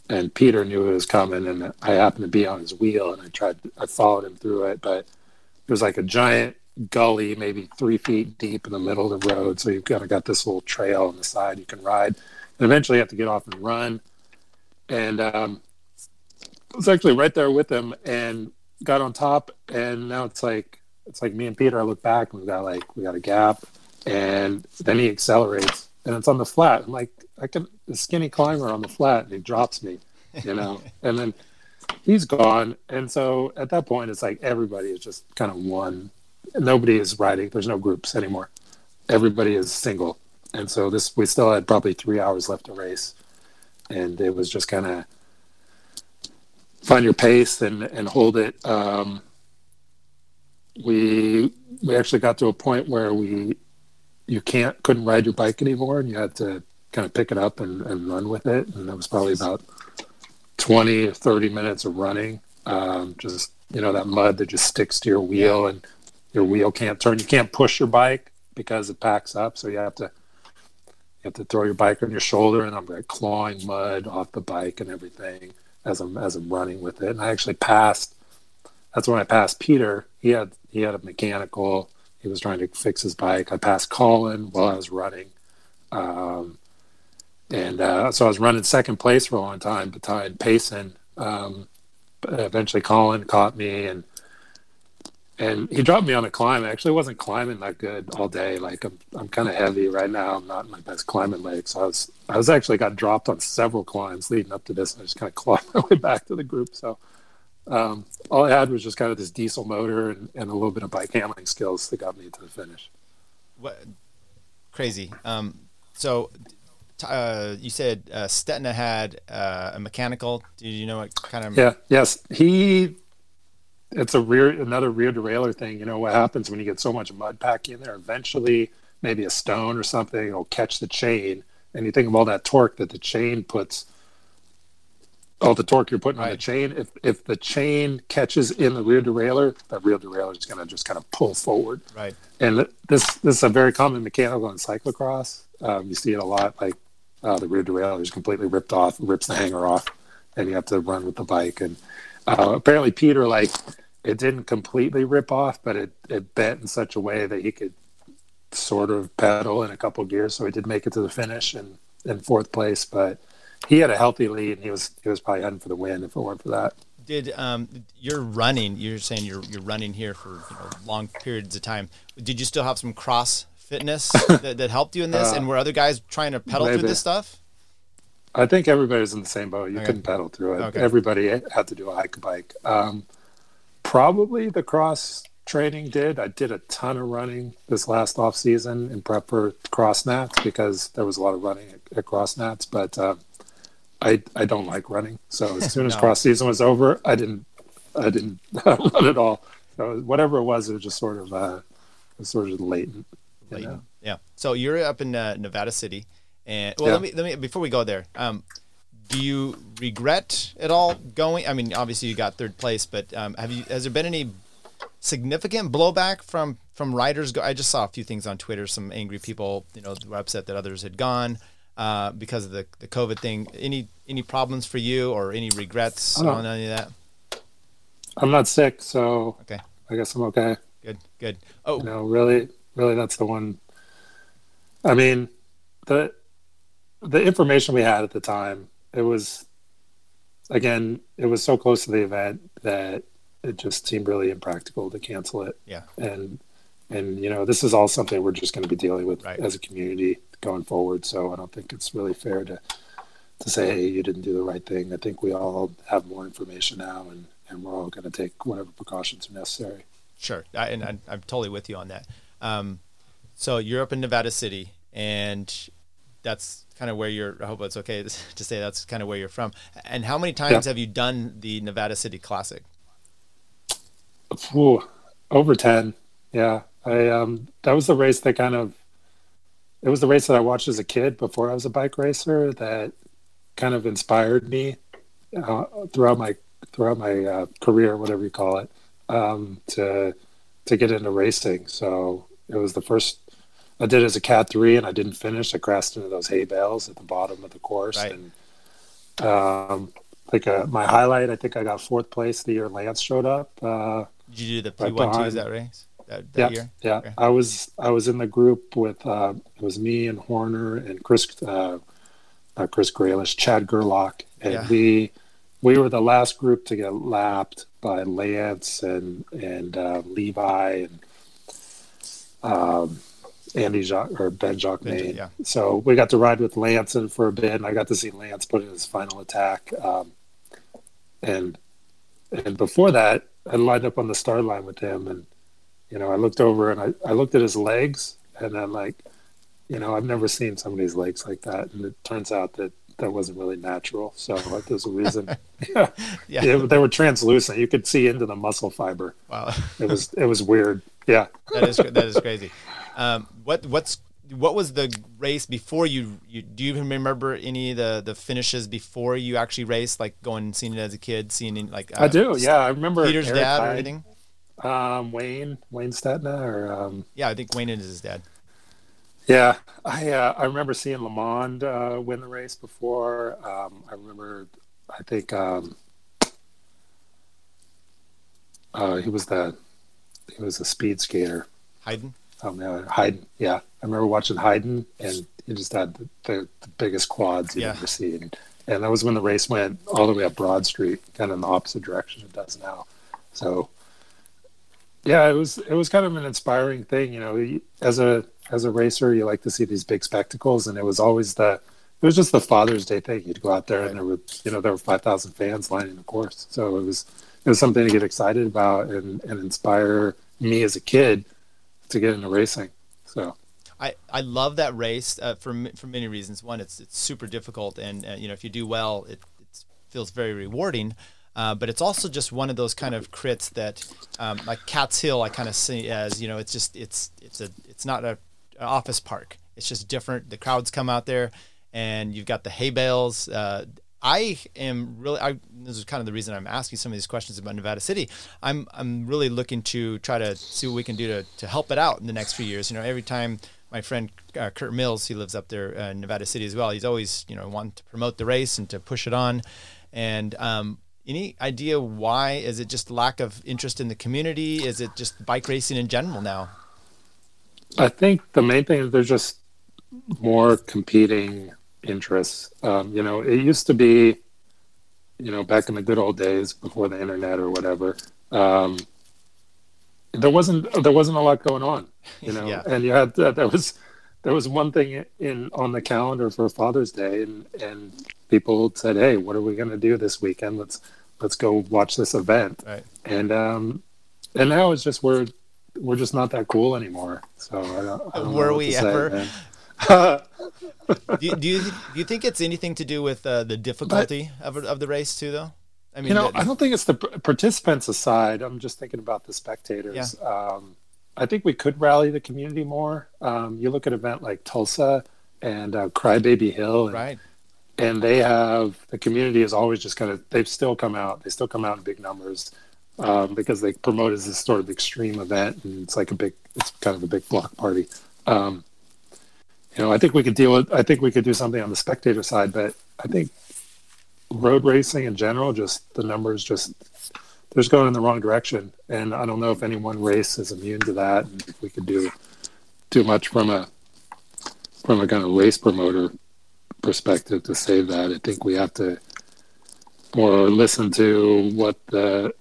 and Peter knew it was coming, and I happened to be on his wheel, and I tried, I followed him through it, but there's like a giant gully, maybe three feet deep in the middle of the road. So you've kind of got this little trail on the side you can ride. And eventually you have to get off and run. And um, I was actually right there with him and got on top. And now it's like, it's like me and Peter, I look back and we got like, we got a gap. And then he accelerates and it's on the flat. I'm like, I can, a skinny climber on the flat and he drops me, you know? and then he's gone. And so at that point, it's like everybody is just kind of one. Nobody is riding. There's no groups anymore. Everybody is single. And so this, we still had probably three hours left to race. And it was just kind of find your pace and, and hold it. Um, we, we actually got to a point where we, you can't, couldn't ride your bike anymore and you had to kind of pick it up and, and run with it. And that was probably about 20 or 30 minutes of running. Um, just, you know, that mud that just sticks to your wheel and your wheel can't turn. You can't push your bike because it packs up. So you have to, you have to throw your bike on your shoulder and I'm like clawing mud off the bike and everything as I'm, as I'm running with it. And I actually passed, that's when I passed Peter. He had, he had a mechanical, he was trying to fix his bike. I passed Colin while I was running. Um, and uh, so I was running second place for a long time but behind Payson. Um, eventually, Colin caught me, and and he dropped me on a climb. I actually wasn't climbing that good all day. Like I'm, I'm kind of heavy right now. I'm not in my best climbing legs. So I was, I was actually got dropped on several climbs leading up to this, and I just kind of clawed my way back to the group. So um, all I had was just kind of this diesel motor and, and a little bit of bike handling skills that got me to the finish. What crazy. Um, so uh, you said uh, Stetina had uh, a mechanical. Do you know what kind of? Yeah. Yes. He. It's a rear another rear derailleur thing. You know what happens when you get so much mud pack in there? Eventually, maybe a stone or something will catch the chain, and you think of all that torque that the chain puts. All the torque you're putting right. on the chain. If if the chain catches in the rear derailleur, that rear derailleur is going to just kind of pull forward. Right. And this this is a very common mechanical in cyclocross. Um, you see it a lot. Like uh, the rear derailleur is completely ripped off, rips the hanger off, and you have to run with the bike. And uh, apparently, Peter like it didn't completely rip off, but it it bent in such a way that he could sort of pedal in a couple gears. So he did make it to the finish and in fourth place, but he had a healthy lead, and he was he was probably heading for the win if it weren't for that. did um, you're running? You're saying you're you're running here for you know, long periods of time. Did you still have some cross fitness that, that helped you in this? Uh, and were other guys trying to pedal maybe. through this stuff? I think everybody's in the same boat. You okay. couldn't pedal through it. Okay. Everybody had to do a hike bike. Um, probably the cross training did. I did a ton of running this last off season in prep for cross nats because there was a lot of running at, at cross nats. But uh, I I don't like running. So as soon as no. cross season was over, I didn't I didn't run at all. So whatever it was, it was just sort of uh, sort of latent. latent. Know? Yeah. So you're up in uh, Nevada City, and well, yeah. let me let me before we go there. Um, do you regret at all going? I mean, obviously you got third place, but um, have you? Has there been any significant blowback from from riders? Go, I just saw a few things on Twitter. Some angry people, you know, were upset that others had gone uh, because of the the COVID thing. Any any problems for you or any regrets on any of that? I'm not sick, so okay. I guess I'm okay. Good, good. Oh, you know, really, really, that's the one. I mean, the the information we had at the time, it was again, it was so close to the event that it just seemed really impractical to cancel it. Yeah. And and you know, this is all something we're just going to be dealing with right. as a community going forward. So I don't think it's really fair to to say, hey, you didn't do the right thing. I think we all have more information now, and and we're all going to take whatever precautions are necessary. Sure, I, and I, am totally with you on that. Um, so you're up in Nevada City, and that's kind of where you're. I hope it's okay to say that's kind of where you're from. And how many times yeah. have you done the Nevada City Classic? Ooh, over ten. Yeah, I um that was the race that kind of it was the race that I watched as a kid before I was a bike racer that kind of inspired me uh, throughout my throughout my uh, career, whatever you call it, um, to to get into racing. So it was the first I did as a cat three, and I didn't finish. I crashed into those hay bales at the bottom of the course, right. and um, like a, uh, my highlight, I think I got fourth place the year Lance showed up. Uh, did you do the P one right two that race? That, that yeah, year? yeah. Okay. I was I was in the group with uh, it was me and Horner and Chris, uh, not Chris Graylish, Chad Gerlach, and yeah. we we were the last group to get lapped by Lance and and uh, Levi and um, Andy Jacques or Ben Jacques Yeah. So we got to ride with Lance for a bit, and I got to see Lance put in his final attack. Um, and and before that, I lined up on the star line with him, and you know, I looked over and I, I looked at his legs, and I'm like, you know, I've never seen somebody's legs like that, and it turns out that that wasn't really natural. So like, there's a reason. yeah, yeah. yeah, they were translucent. You could see into the muscle fiber. Wow, it was it was weird. Yeah, that is that is crazy. Um, what what's what was the race before you, you do you even remember any of the the finishes before you actually raced like going and seeing it as a kid seeing like uh, i do yeah i remember peter's Eric dad or anything? Um wayne wayne stetina or um yeah i think wayne is his dad. Yeah i uh, i remember seeing lemond uh, win the race before. Um i remember i think um uh he was the he was a speed skater. Heiden? Oh man, Heiden. Yeah, I remember watching Heiden, and he just had the, the, the biggest quads you've yeah. ever seen. And that was when the race went all the way up Broad Street, kind of in the opposite direction it does now. So, yeah, it was it was kind of an inspiring thing. You know, as a as a racer, you like to see these big spectacles, and it was always the it was just the Father's Day thing. You'd go out there, and there were you know there were five thousand fans lining the course. So it was it was something to get excited about and and inspire me as a kid to get into racing. So I, I love that race uh, for for many reasons. One, it's it's super difficult, and uh, you know if you do well, it, it feels very rewarding. Uh, but it's also just one of those kind of crits that, um, like Cat's Hill, I kind of see as you know, it's just it's it's a it's not a, an office park. It's just different. The crowds come out there, and you've got the hay bales. Uh, I am really. I, this is kind of the reason I'm asking some of these questions about Nevada City. I'm I'm really looking to try to see what we can do to to help it out in the next few years. You know, every time my friend uh, Kurt Mills, he lives up there uh, in Nevada City as well. He's always you know wanting to promote the race and to push it on. And um, any idea why? Is it just lack of interest in the community? Is it just bike racing in general now? I think the main thing is there's just more competing interests. Um, you know, it used to be you know, back in the good old days before the internet or whatever, um, there wasn't there wasn't a lot going on, you know, Yeah. and you had that there was there was one thing in on the calendar for Father's Day, and and people said, hey, what are we going to do this weekend? Let's let's go watch this event, Right. and um, and now it's just we're we're just not that cool anymore. So I don't, I don't Were we say, ever? man. do, you- do you do you think it's anything to do with uh, the difficulty of, of the race too, though? I mean, you know, I don't think it's the participants aside. I'm just thinking about the spectators. Um, I think we could rally the community more. Um, you look at an event like Tulsa and uh, Crybaby Hill, and, right. and they have the community is always just kind of they've still come out. They still come out in big numbers um, because they promote as this sort of extreme event, and it's like a big, it's kind of a big block party. Um, you know, I think we could deal with. I think we could do something on the spectator side, but I think road racing in general, just the numbers, just they're just going in the wrong direction. And I don't know if any one race is immune to that. And if we could do too much from a from a kind of race promoter perspective to save that. I think we have to more listen to what the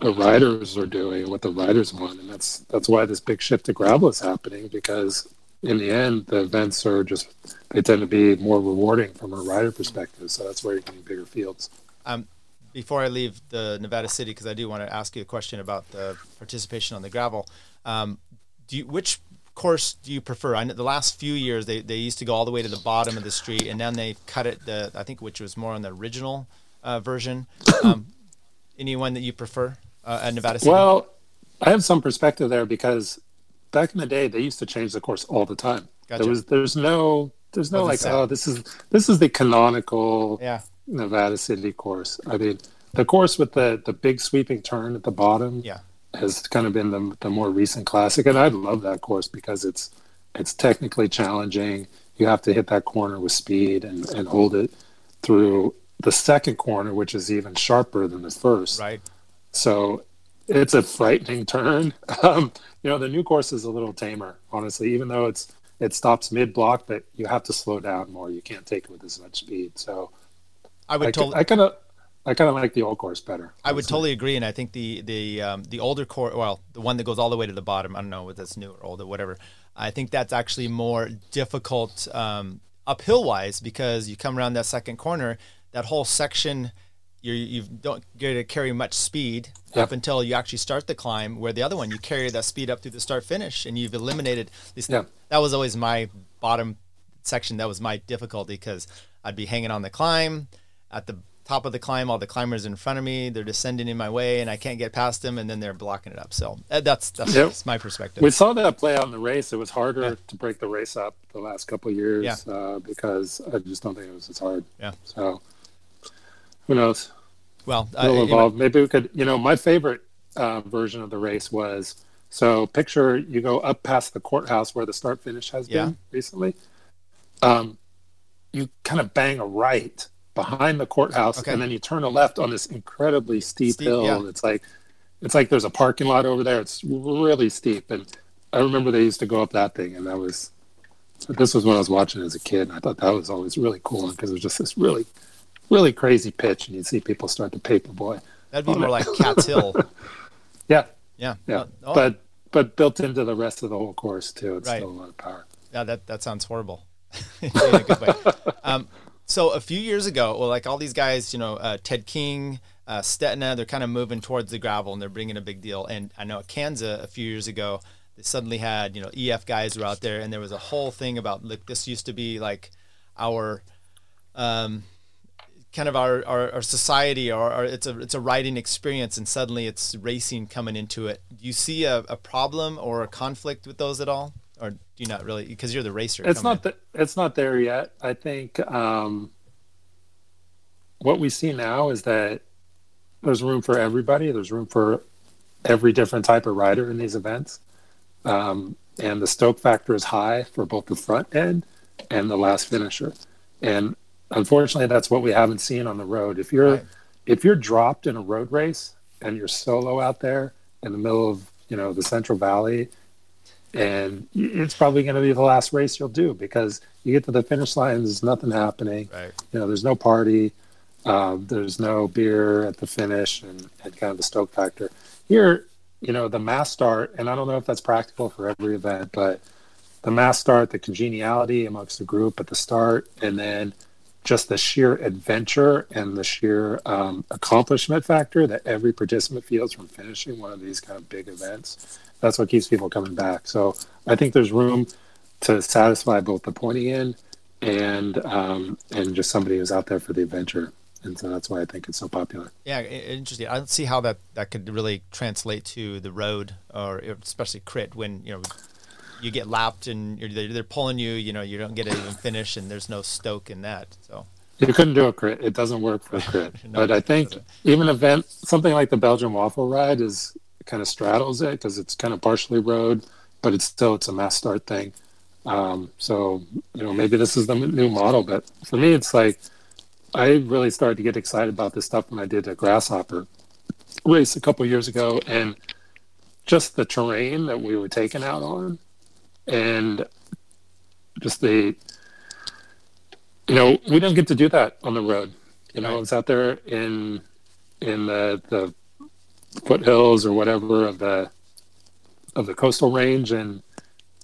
the riders are doing, what the riders want, and that's that's why this big shift to gravel is happening because in the end the events are just they tend to be more rewarding from a rider perspective. So that's where you're getting bigger fields. Um, before I leave the Nevada City, because I do want to ask you a question about the participation on the gravel. Um, do you, which course do you prefer? I know the last few years they, they used to go all the way to the bottom of the street, and then they cut it. The I think which was more on the original uh, version. Um, anyone that you prefer uh, at Nevada City? Well, I have some perspective there because back in the day they used to change the course all the time. Gotcha. There was there's no there's no like oh this is this is the canonical yeah, Nevada City course. I mean the course with the the big sweeping turn at the bottom yeah, has kind of been the the more recent classic, and I love that course because it's it's technically challenging. You have to hit that corner with speed and and hold it through the second corner, which is even sharper than the first. right. So it's a frightening turn. Um, you know, the new course is a little tamer, honestly, even though it's it stops mid block, but you have to slow down more. You can't take it with as much speed. So I would I, totally. I kind of I kind of like the old course better. I would totally agree, and I think the the um, the older course, well, the one that goes all the way to the bottom. I don't know if that's new or old or whatever. I think that's actually more difficult um, uphill wise because you come around that second corner, that whole section, you you don't get to carry much speed Yeah. up until you actually start the climb. Where the other one, you carry that speed up through the start finish, and you've eliminated. At least Yeah. that was always my bottom section. That was my difficulty because I'd be hanging on the climb at the top of the climb. All the climbers in front of me, they're descending in my way, and I can't get past them, and then they're blocking it up. So uh, that's that's, Yep. that's my perspective. We saw that play out in the race. It was harder to break the race up the last couple of years Yeah. uh, because I just don't think it was as hard. Yeah. So who knows? well, uh, It'll you know, evolve. Maybe we could. You know, my favorite uh, version of the race was so picture you go up past the courthouse where the start finish has Yeah. been recently. Um, you kind of bang a right behind the courthouse, Okay. and then you turn a left on this incredibly steep, Steep, hill. yeah. It's like it's like there's a parking lot over there. It's really steep, and I remember they used to go up that thing, and that was. This was when I was watching as a kid, and I thought that was always really cool because it was just this really, really crazy pitch, and you'd see people start to paperboy. that'd be more it. like Cat's Hill. Yeah, Yeah, yeah, oh, but but built into the rest of the whole course too. It's Right. still a lot of power. yeah, that that sounds horrible. in a good way. Um, so a few years ago, well, like all these guys, you know, uh, Ted King, uh, Stetina, they're kind of moving towards the gravel and they're bringing a big deal. And I know at Kansas a few years ago, they suddenly had, you know, EF guys were out there and there was a whole thing about, look, this used to be like our, um, kind of our, our, our society or, or it's a, it's a riding experience and suddenly it's racing coming into it. Do you see a, a problem or a conflict with those at all? Or do you not really, because you're the racer. It's not that it's not there yet. I think um, what we see now is that there's room for everybody. There's room for every different type of rider in these events, um, and the stoke factor is high for both the front end and the last finisher. And unfortunately, that's what we haven't seen on the road. If you're Right. if you're dropped in a road race and you're solo out there in the middle of you know the Central Valley, and it's probably going to be the last race you'll do because you get to the finish line, there's nothing happening. Right. You know, there's no party. Um, there's no beer at the finish and, and kind of the stoke factor. Here, you know, the mass start, and I don't know if that's practical for every event, but the mass start, the congeniality amongst the group at the start, and then just the sheer adventure and the sheer um, accomplishment factor that every participant feels from finishing one of these kind of big events. That's what keeps people coming back. So I think there's room to satisfy both the pointy end and um, and just somebody who's out there for the adventure. And so that's why I think it's so popular. Yeah, interesting. I don't see how that, that could really translate to the road or especially crit when you know you get lapped and they're, they're pulling you. You know, you don't get to even finish, and there's no stoke in that. So you couldn't do a crit. It doesn't work for a crit. no, but I think even event something like the Belgian waffle ride is kind of straddles it because it's kind of partially road, but it's still it's a mass start thing. Um, so you know maybe this is the new model, but for me it's like I really started to get excited about this stuff when I did a grasshopper race a couple years ago, and just the terrain that we were taken out on and just the you know we didn't get to do that on the road. You know right. i was out there in in the the foothills or whatever of the of the coastal range and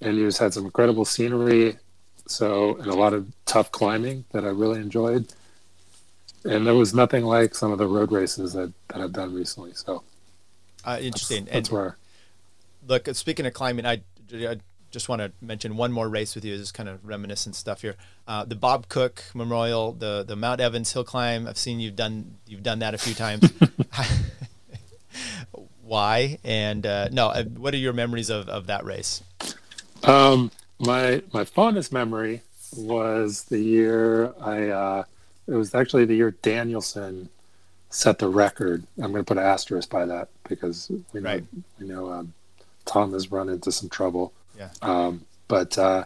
and you just had some incredible scenery. So and a lot of tough climbing that i really enjoyed. And there was nothing like some of the road races that, that i've done recently. So uh, interesting. That's, that's where look speaking of climbing I, I just want to mention one more race with you. This is kind of reminiscent stuff here. Uh, the Bob Cook Memorial, the the Mount Evans Hill Climb. I've seen you've done you've done that a few times. Why and uh, no? Uh, what are your memories of, of that race? Um, my my fondest memory was the year I. Uh, it was actually the year Danielson set the record. I'm going to put an asterisk by that because we know right. we know um, Tom has run into some trouble. Yeah. Um, but uh,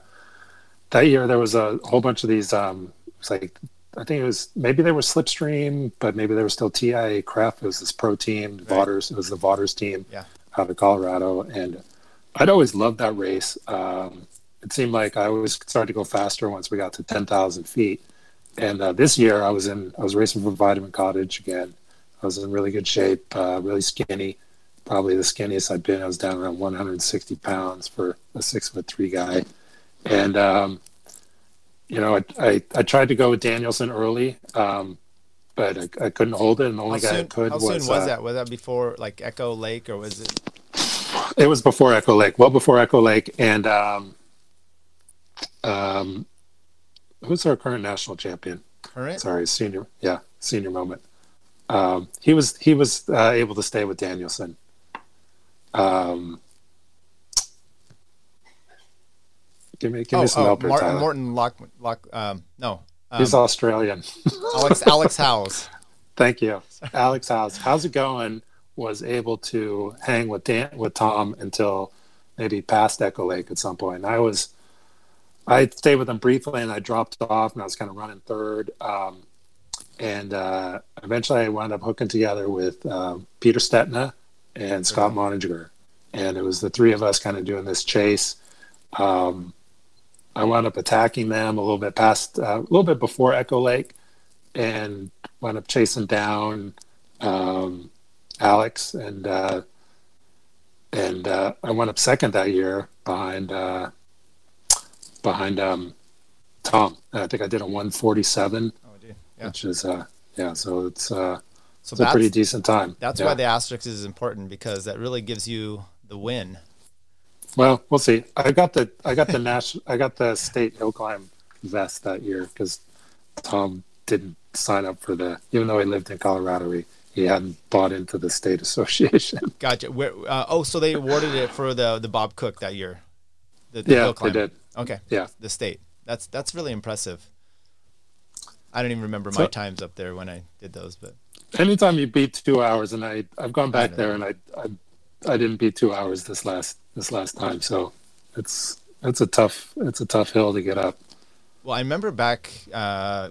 that year there was a whole bunch of these. Um, it was like I think it was maybe they were Slipstream, but maybe they were still TIAA-CREF. It was this pro team, right. Vaughters. It was the Vaughters team yeah. out of Colorado, and I'd always loved that race. Um, it seemed like I always started to go faster once we got to ten thousand feet. And uh, this year I was in I was racing for Vitamin Cottage again. I was in really good shape, uh, really skinny probably the skinniest I've been. I was down around 160 pounds for a six foot three guy, and um, you know, I, I, I tried to go with Danielson early, um, but I, I, couldn't hold it, and the only how guy soon, could how was. How soon was uh, that? Was that before like Echo Lake, or was it? It was before Echo Lake, well before Echo Lake, and um, um, who's our current national champion? Current? Sorry, senior. Yeah, senior moment. Um, he was he was uh, able to stay with Danielson, um, give me give oh, me some oh, help Martin, Morton Lock, Lock um, no. Um, He's Australian. Alex Alex Howes. Thank you, Alex Howes. How's it going? Was able to hang with Dan with Tom until maybe past Echo Lake at some point. And I was, I stayed with him briefly, and I dropped off, and I was kind of running third. Um, and uh, eventually, I wound up hooking together with um, Peter Stetina, and Scott Moninger. And it was the three of us kind of doing this chase. Um, I wound up attacking them a little bit past, uh, a little bit before Echo Lake, and wound up chasing down um, Alex, and uh, and uh, I went up second that year behind uh, behind um, Tom. I think I did a 147, oh, yeah. which is uh, yeah. So it's uh, so it's a pretty decent time. That's yeah. why the asterisk is important because that really gives you the win. Well, we'll see. I got the I got the national I got the state hill climb vest that year because Tom didn't sign up for the even though he lived in Colorado he, he hadn't bought into the state association. Gotcha. Where, uh, oh, so they awarded it for the the Bob Cook that year. The, the yeah, they did. Okay. Yeah, the state. That's that's really impressive. I don't even remember my times up there when I did those, but anytime you beat two hours, and I I've gone back there and I, I I didn't beat two hours this last this last time, so it's it's a tough it's a tough hill to get up. Well, I remember back uh,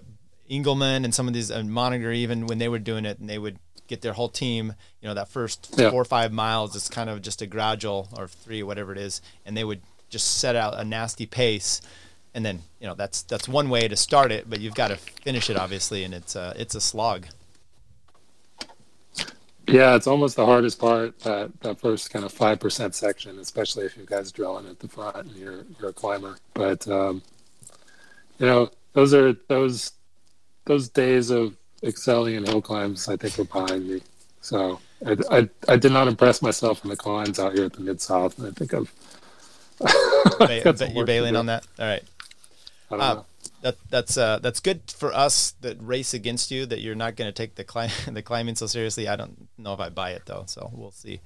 Engleman and some of these and Moninger even when they were doing it, and they would get their whole team. You know, that first yeah. four or five miles is kind of just a gradual or three, whatever it is, and they would just set out a nasty pace and then you know that's that's one way to start it, but you've got to finish it obviously, and it's a it's a slog. Yeah, it's almost the hardest part that that first kind of five percent section, especially if you guys are drilling at the front and you're you're a climber. But um, you know, those are those those days of excelling in hill climbs. I think are behind me. So I, I, I did not impress myself in the climbs out here at the mid south, and I think I've. ba- you're bailing on that. All right. Uh, that that's uh, that's good for us that race against you. That you're not going to take the climb the climbing so seriously. I don't know if I buy it though, so we'll see.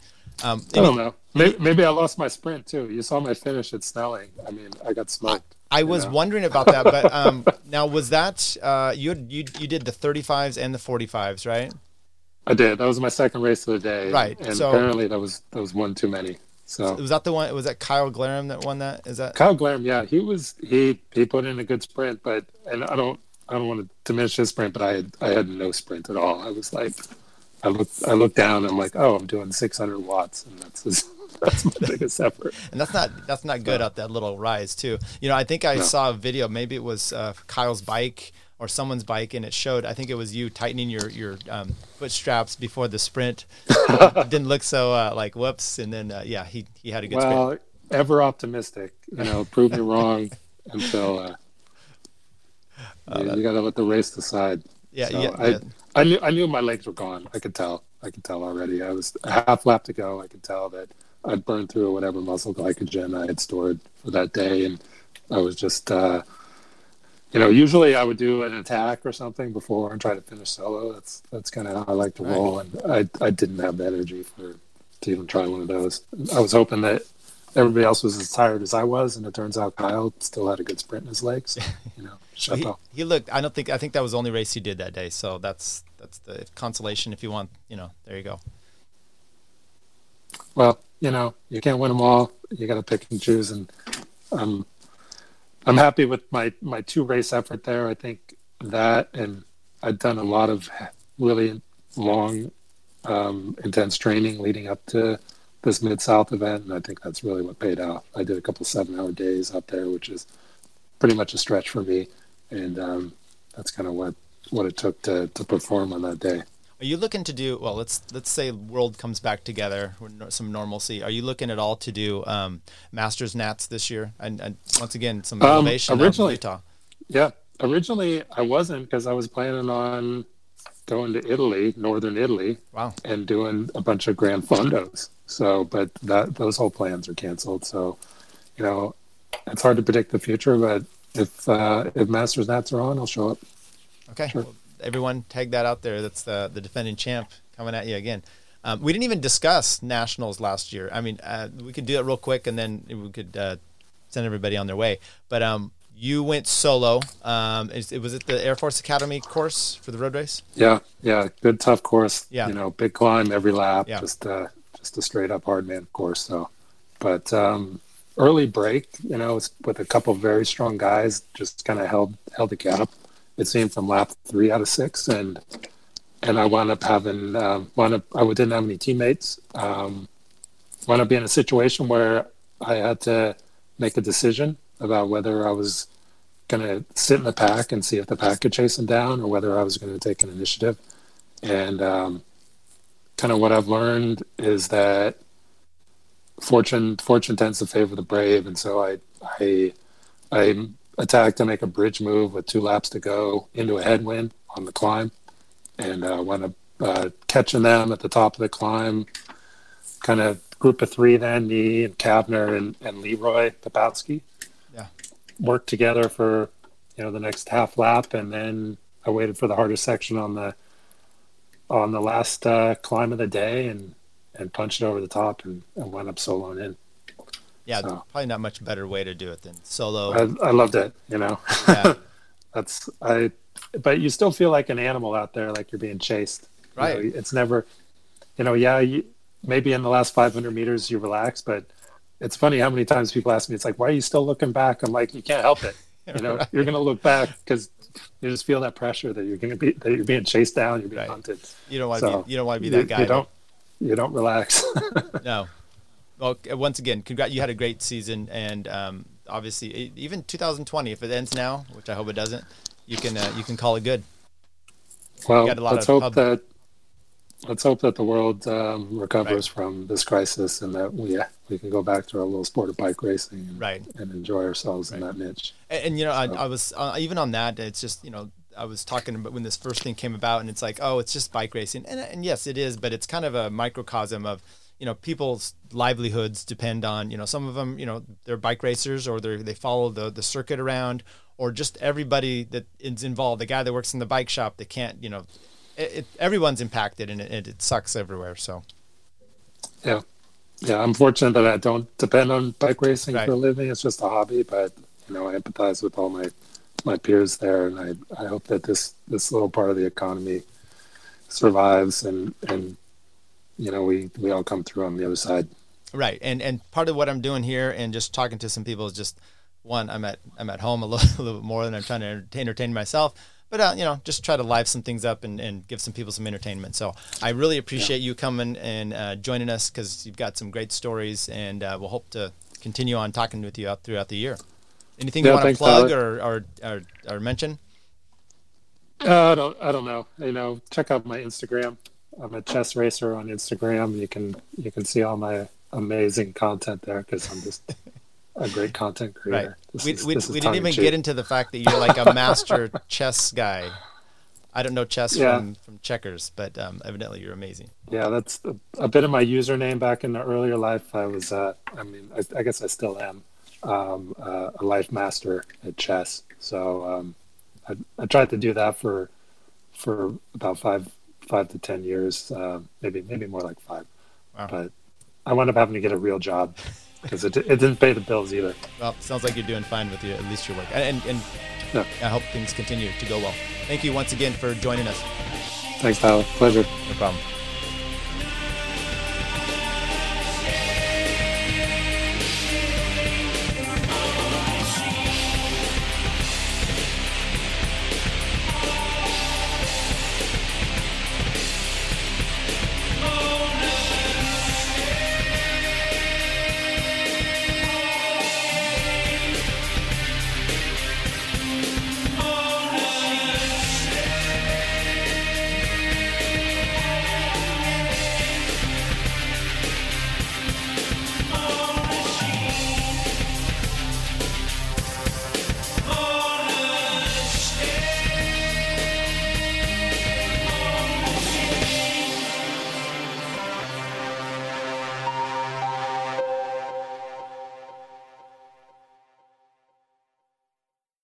Um, I don't know. Maybe, maybe, I lost my sprint too. You saw my finish at Snelling. I mean, I got smoked. I, I was know? wondering about that, but um, now was that uh, you, you you did the 35s and the 45s, right? I did. That was my second race of the day. Right. And so, apparently that was that was one too many. So was that the one? Was that Kyle Glarham that won that? Is that Kyle Glarham? Yeah, he was. He he put in a good sprint, but and I don't I don't want to diminish his sprint, but I had I had no sprint at all. I was like, I looked I looked down. And I'm like, oh, I'm doing 600 watts, and that's his, that's my biggest effort. And that's not that's not good at that little rise too. You know, I think I no. saw a video. Maybe it was uh, Kyle's bike or someone's bike, and it showed. I think it was you tightening your your um, foot straps before the sprint. didn't look so uh, like whoops, and then uh, yeah, he he had a good. Well, sprint. ever optimistic, you know, prove me wrong until uh, uh you, you got to let the race decide. Yeah, so yeah, I, yeah. I knew I knew my legs were gone. I could tell. I could tell already. I was a half lap to go. I could tell that I'd burned through whatever muscle glycogen I had stored for that day, and I was just. Uh, you know, usually I would do an attack or something before and try to finish solo. That's that's kind of how I like to roll, and I I didn't have the energy for to even try one of those. I was hoping that everybody else was as tired as I was, and it turns out Kyle still had a good sprint in his legs. You know, well, he, he, looked. I don't think. I think that was the only race he did that day. So that's that's the consolation. If you want, you know, there you go. Well, you know, you can't win them all. You got to pick and choose, and um, I'm happy with my my two race effort there. I think that, and I've done a lot of really long, um, intense training leading up to this Mid South event, and I think that's really what paid off. I did a couple seven hour days up there, which is pretty much a stretch for me, and um, that's kind of what what it took to to perform on that day. You looking to do well? Let's let's say world comes back together, some normalcy. Are you looking at all to do um, Masters Nats this year? And, and once again, some um, elevation originally, Utah. Yeah, originally I wasn't because I was planning on going to Italy, northern Italy, wow, and doing a bunch of grand Fondos. So, but that those whole plans are canceled. So, you know, it's hard to predict the future, but if uh, if Masters Nats are on, I'll show up. Okay. Sure. Well, everyone tag that out there. That's the the defending champ coming at you again. Um, we didn't even discuss nationals last year. I mean, uh, we could do it real quick, and then we could uh, send everybody on their way. But um, you went solo. Um, it, was it the Air Force Academy course for the road race? Yeah, yeah, good tough course. Yeah, you know, big climb every lap. Yeah. just uh, just a straight up hard man course. So, but um, early break, you know, with a couple very strong guys, just kind of held held the gap it seemed from lap three out of six, and and I wound up having um, wound up I didn't have any teammates. Um, wound up being in a situation where I had to make a decision about whether I was going to sit in the pack and see if the pack could chase him down, or whether I was going to take an initiative. And um, kind of what I've learned is that fortune fortune tends to favor the brave, and so I I I attack to make a bridge move with two laps to go into a headwind on the climb, and uh, wound up uh, catching them at the top of the climb. Kind of group of three then, me and Kavner and, and Leroy Papatsky. Yeah. Worked together for you know the next half lap, and then I waited for the hardest section on the on the last uh, climb of the day, and and punched it over the top and, and went up soloing in. Yeah, so, probably not much better way to do it than solo. I, I loved it. You know, yeah. that's I. But you still feel like an animal out there, like you're being chased. Right. You know, it's never, you know, yeah. You, maybe in the last 500 meters you relax, but it's funny how many times people ask me, it's like, why are you still looking back? I'm like, you can't help it. You know, right. you're going to look back because you just feel that pressure that you're going to be that you're being chased down, you're being right. hunted. You don't want to so be you don't want to be that you, guy. You don't you don't relax. no, well, once again, congrats. You had a great season, and um, obviously, even 2020, if it ends now, which I hope it doesn't, you can uh, you can call it good. Well, let's hope pub- that let's hope that the world um, recovers right. from this crisis and that we we can go back to our little sport of bike racing and, right. and enjoy ourselves right. in that niche. And, and you know, so. I, I, was uh, even on that. It's just you know. I was talking about when this first thing came about, and it's like, oh, it's just bike racing, and, and yes, it is, but it's kind of a microcosm of you know people's livelihoods depend on you know some of them you know they're bike racers or they they follow the the circuit around or just everybody that is involved the guy that works in the bike shop that can't you know it, it, everyone's impacted and it, it, sucks everywhere. So, yeah, yeah, I'm fortunate that I don't depend on bike racing right. for a living. It's just a hobby, but you know, I empathize with all my my peers there, and I I hope that this this little part of the economy survives and and you know we we all come through on the other side. Right, and and part of what I'm doing here and just talking to some people is just one I'm at I'm at home a little, a little bit more than I'm trying to entertain, entertain myself but uh, you know, just try to live some things up and, and give some people some entertainment. So I really appreciate yeah. you coming and uh, joining us because you've got some great stories, and uh, we'll hope to continue on talking with you throughout the year. Anything yeah, you want to plug or, or, or, or mention? Uh, I don't. I don't know. You know, check out my Instagram. I'm a chess racer on Instagram. You can you can see all my amazing content there because I'm just a great content creator. Right. We is, we, we didn't even get into the fact that you're like a master chess guy. I don't know chess yeah. from, from checkers, but um, evidently you're amazing. Yeah, that's a, a, bit of my username back in the earlier life. I was, uh, I mean, I, I, guess I still am um, uh, a life master at chess. So um, I, I, tried to do that for for about five five to ten years, uh, maybe maybe more like five. Wow. But I wound up having to get a real job because it, it didn't pay the bills either. Well, sounds like you're doing fine with your, at least your work, and and, yeah. I hope things continue to go well. Thank you once again for joining us. Thanks, Tyler. Pleasure. No problem.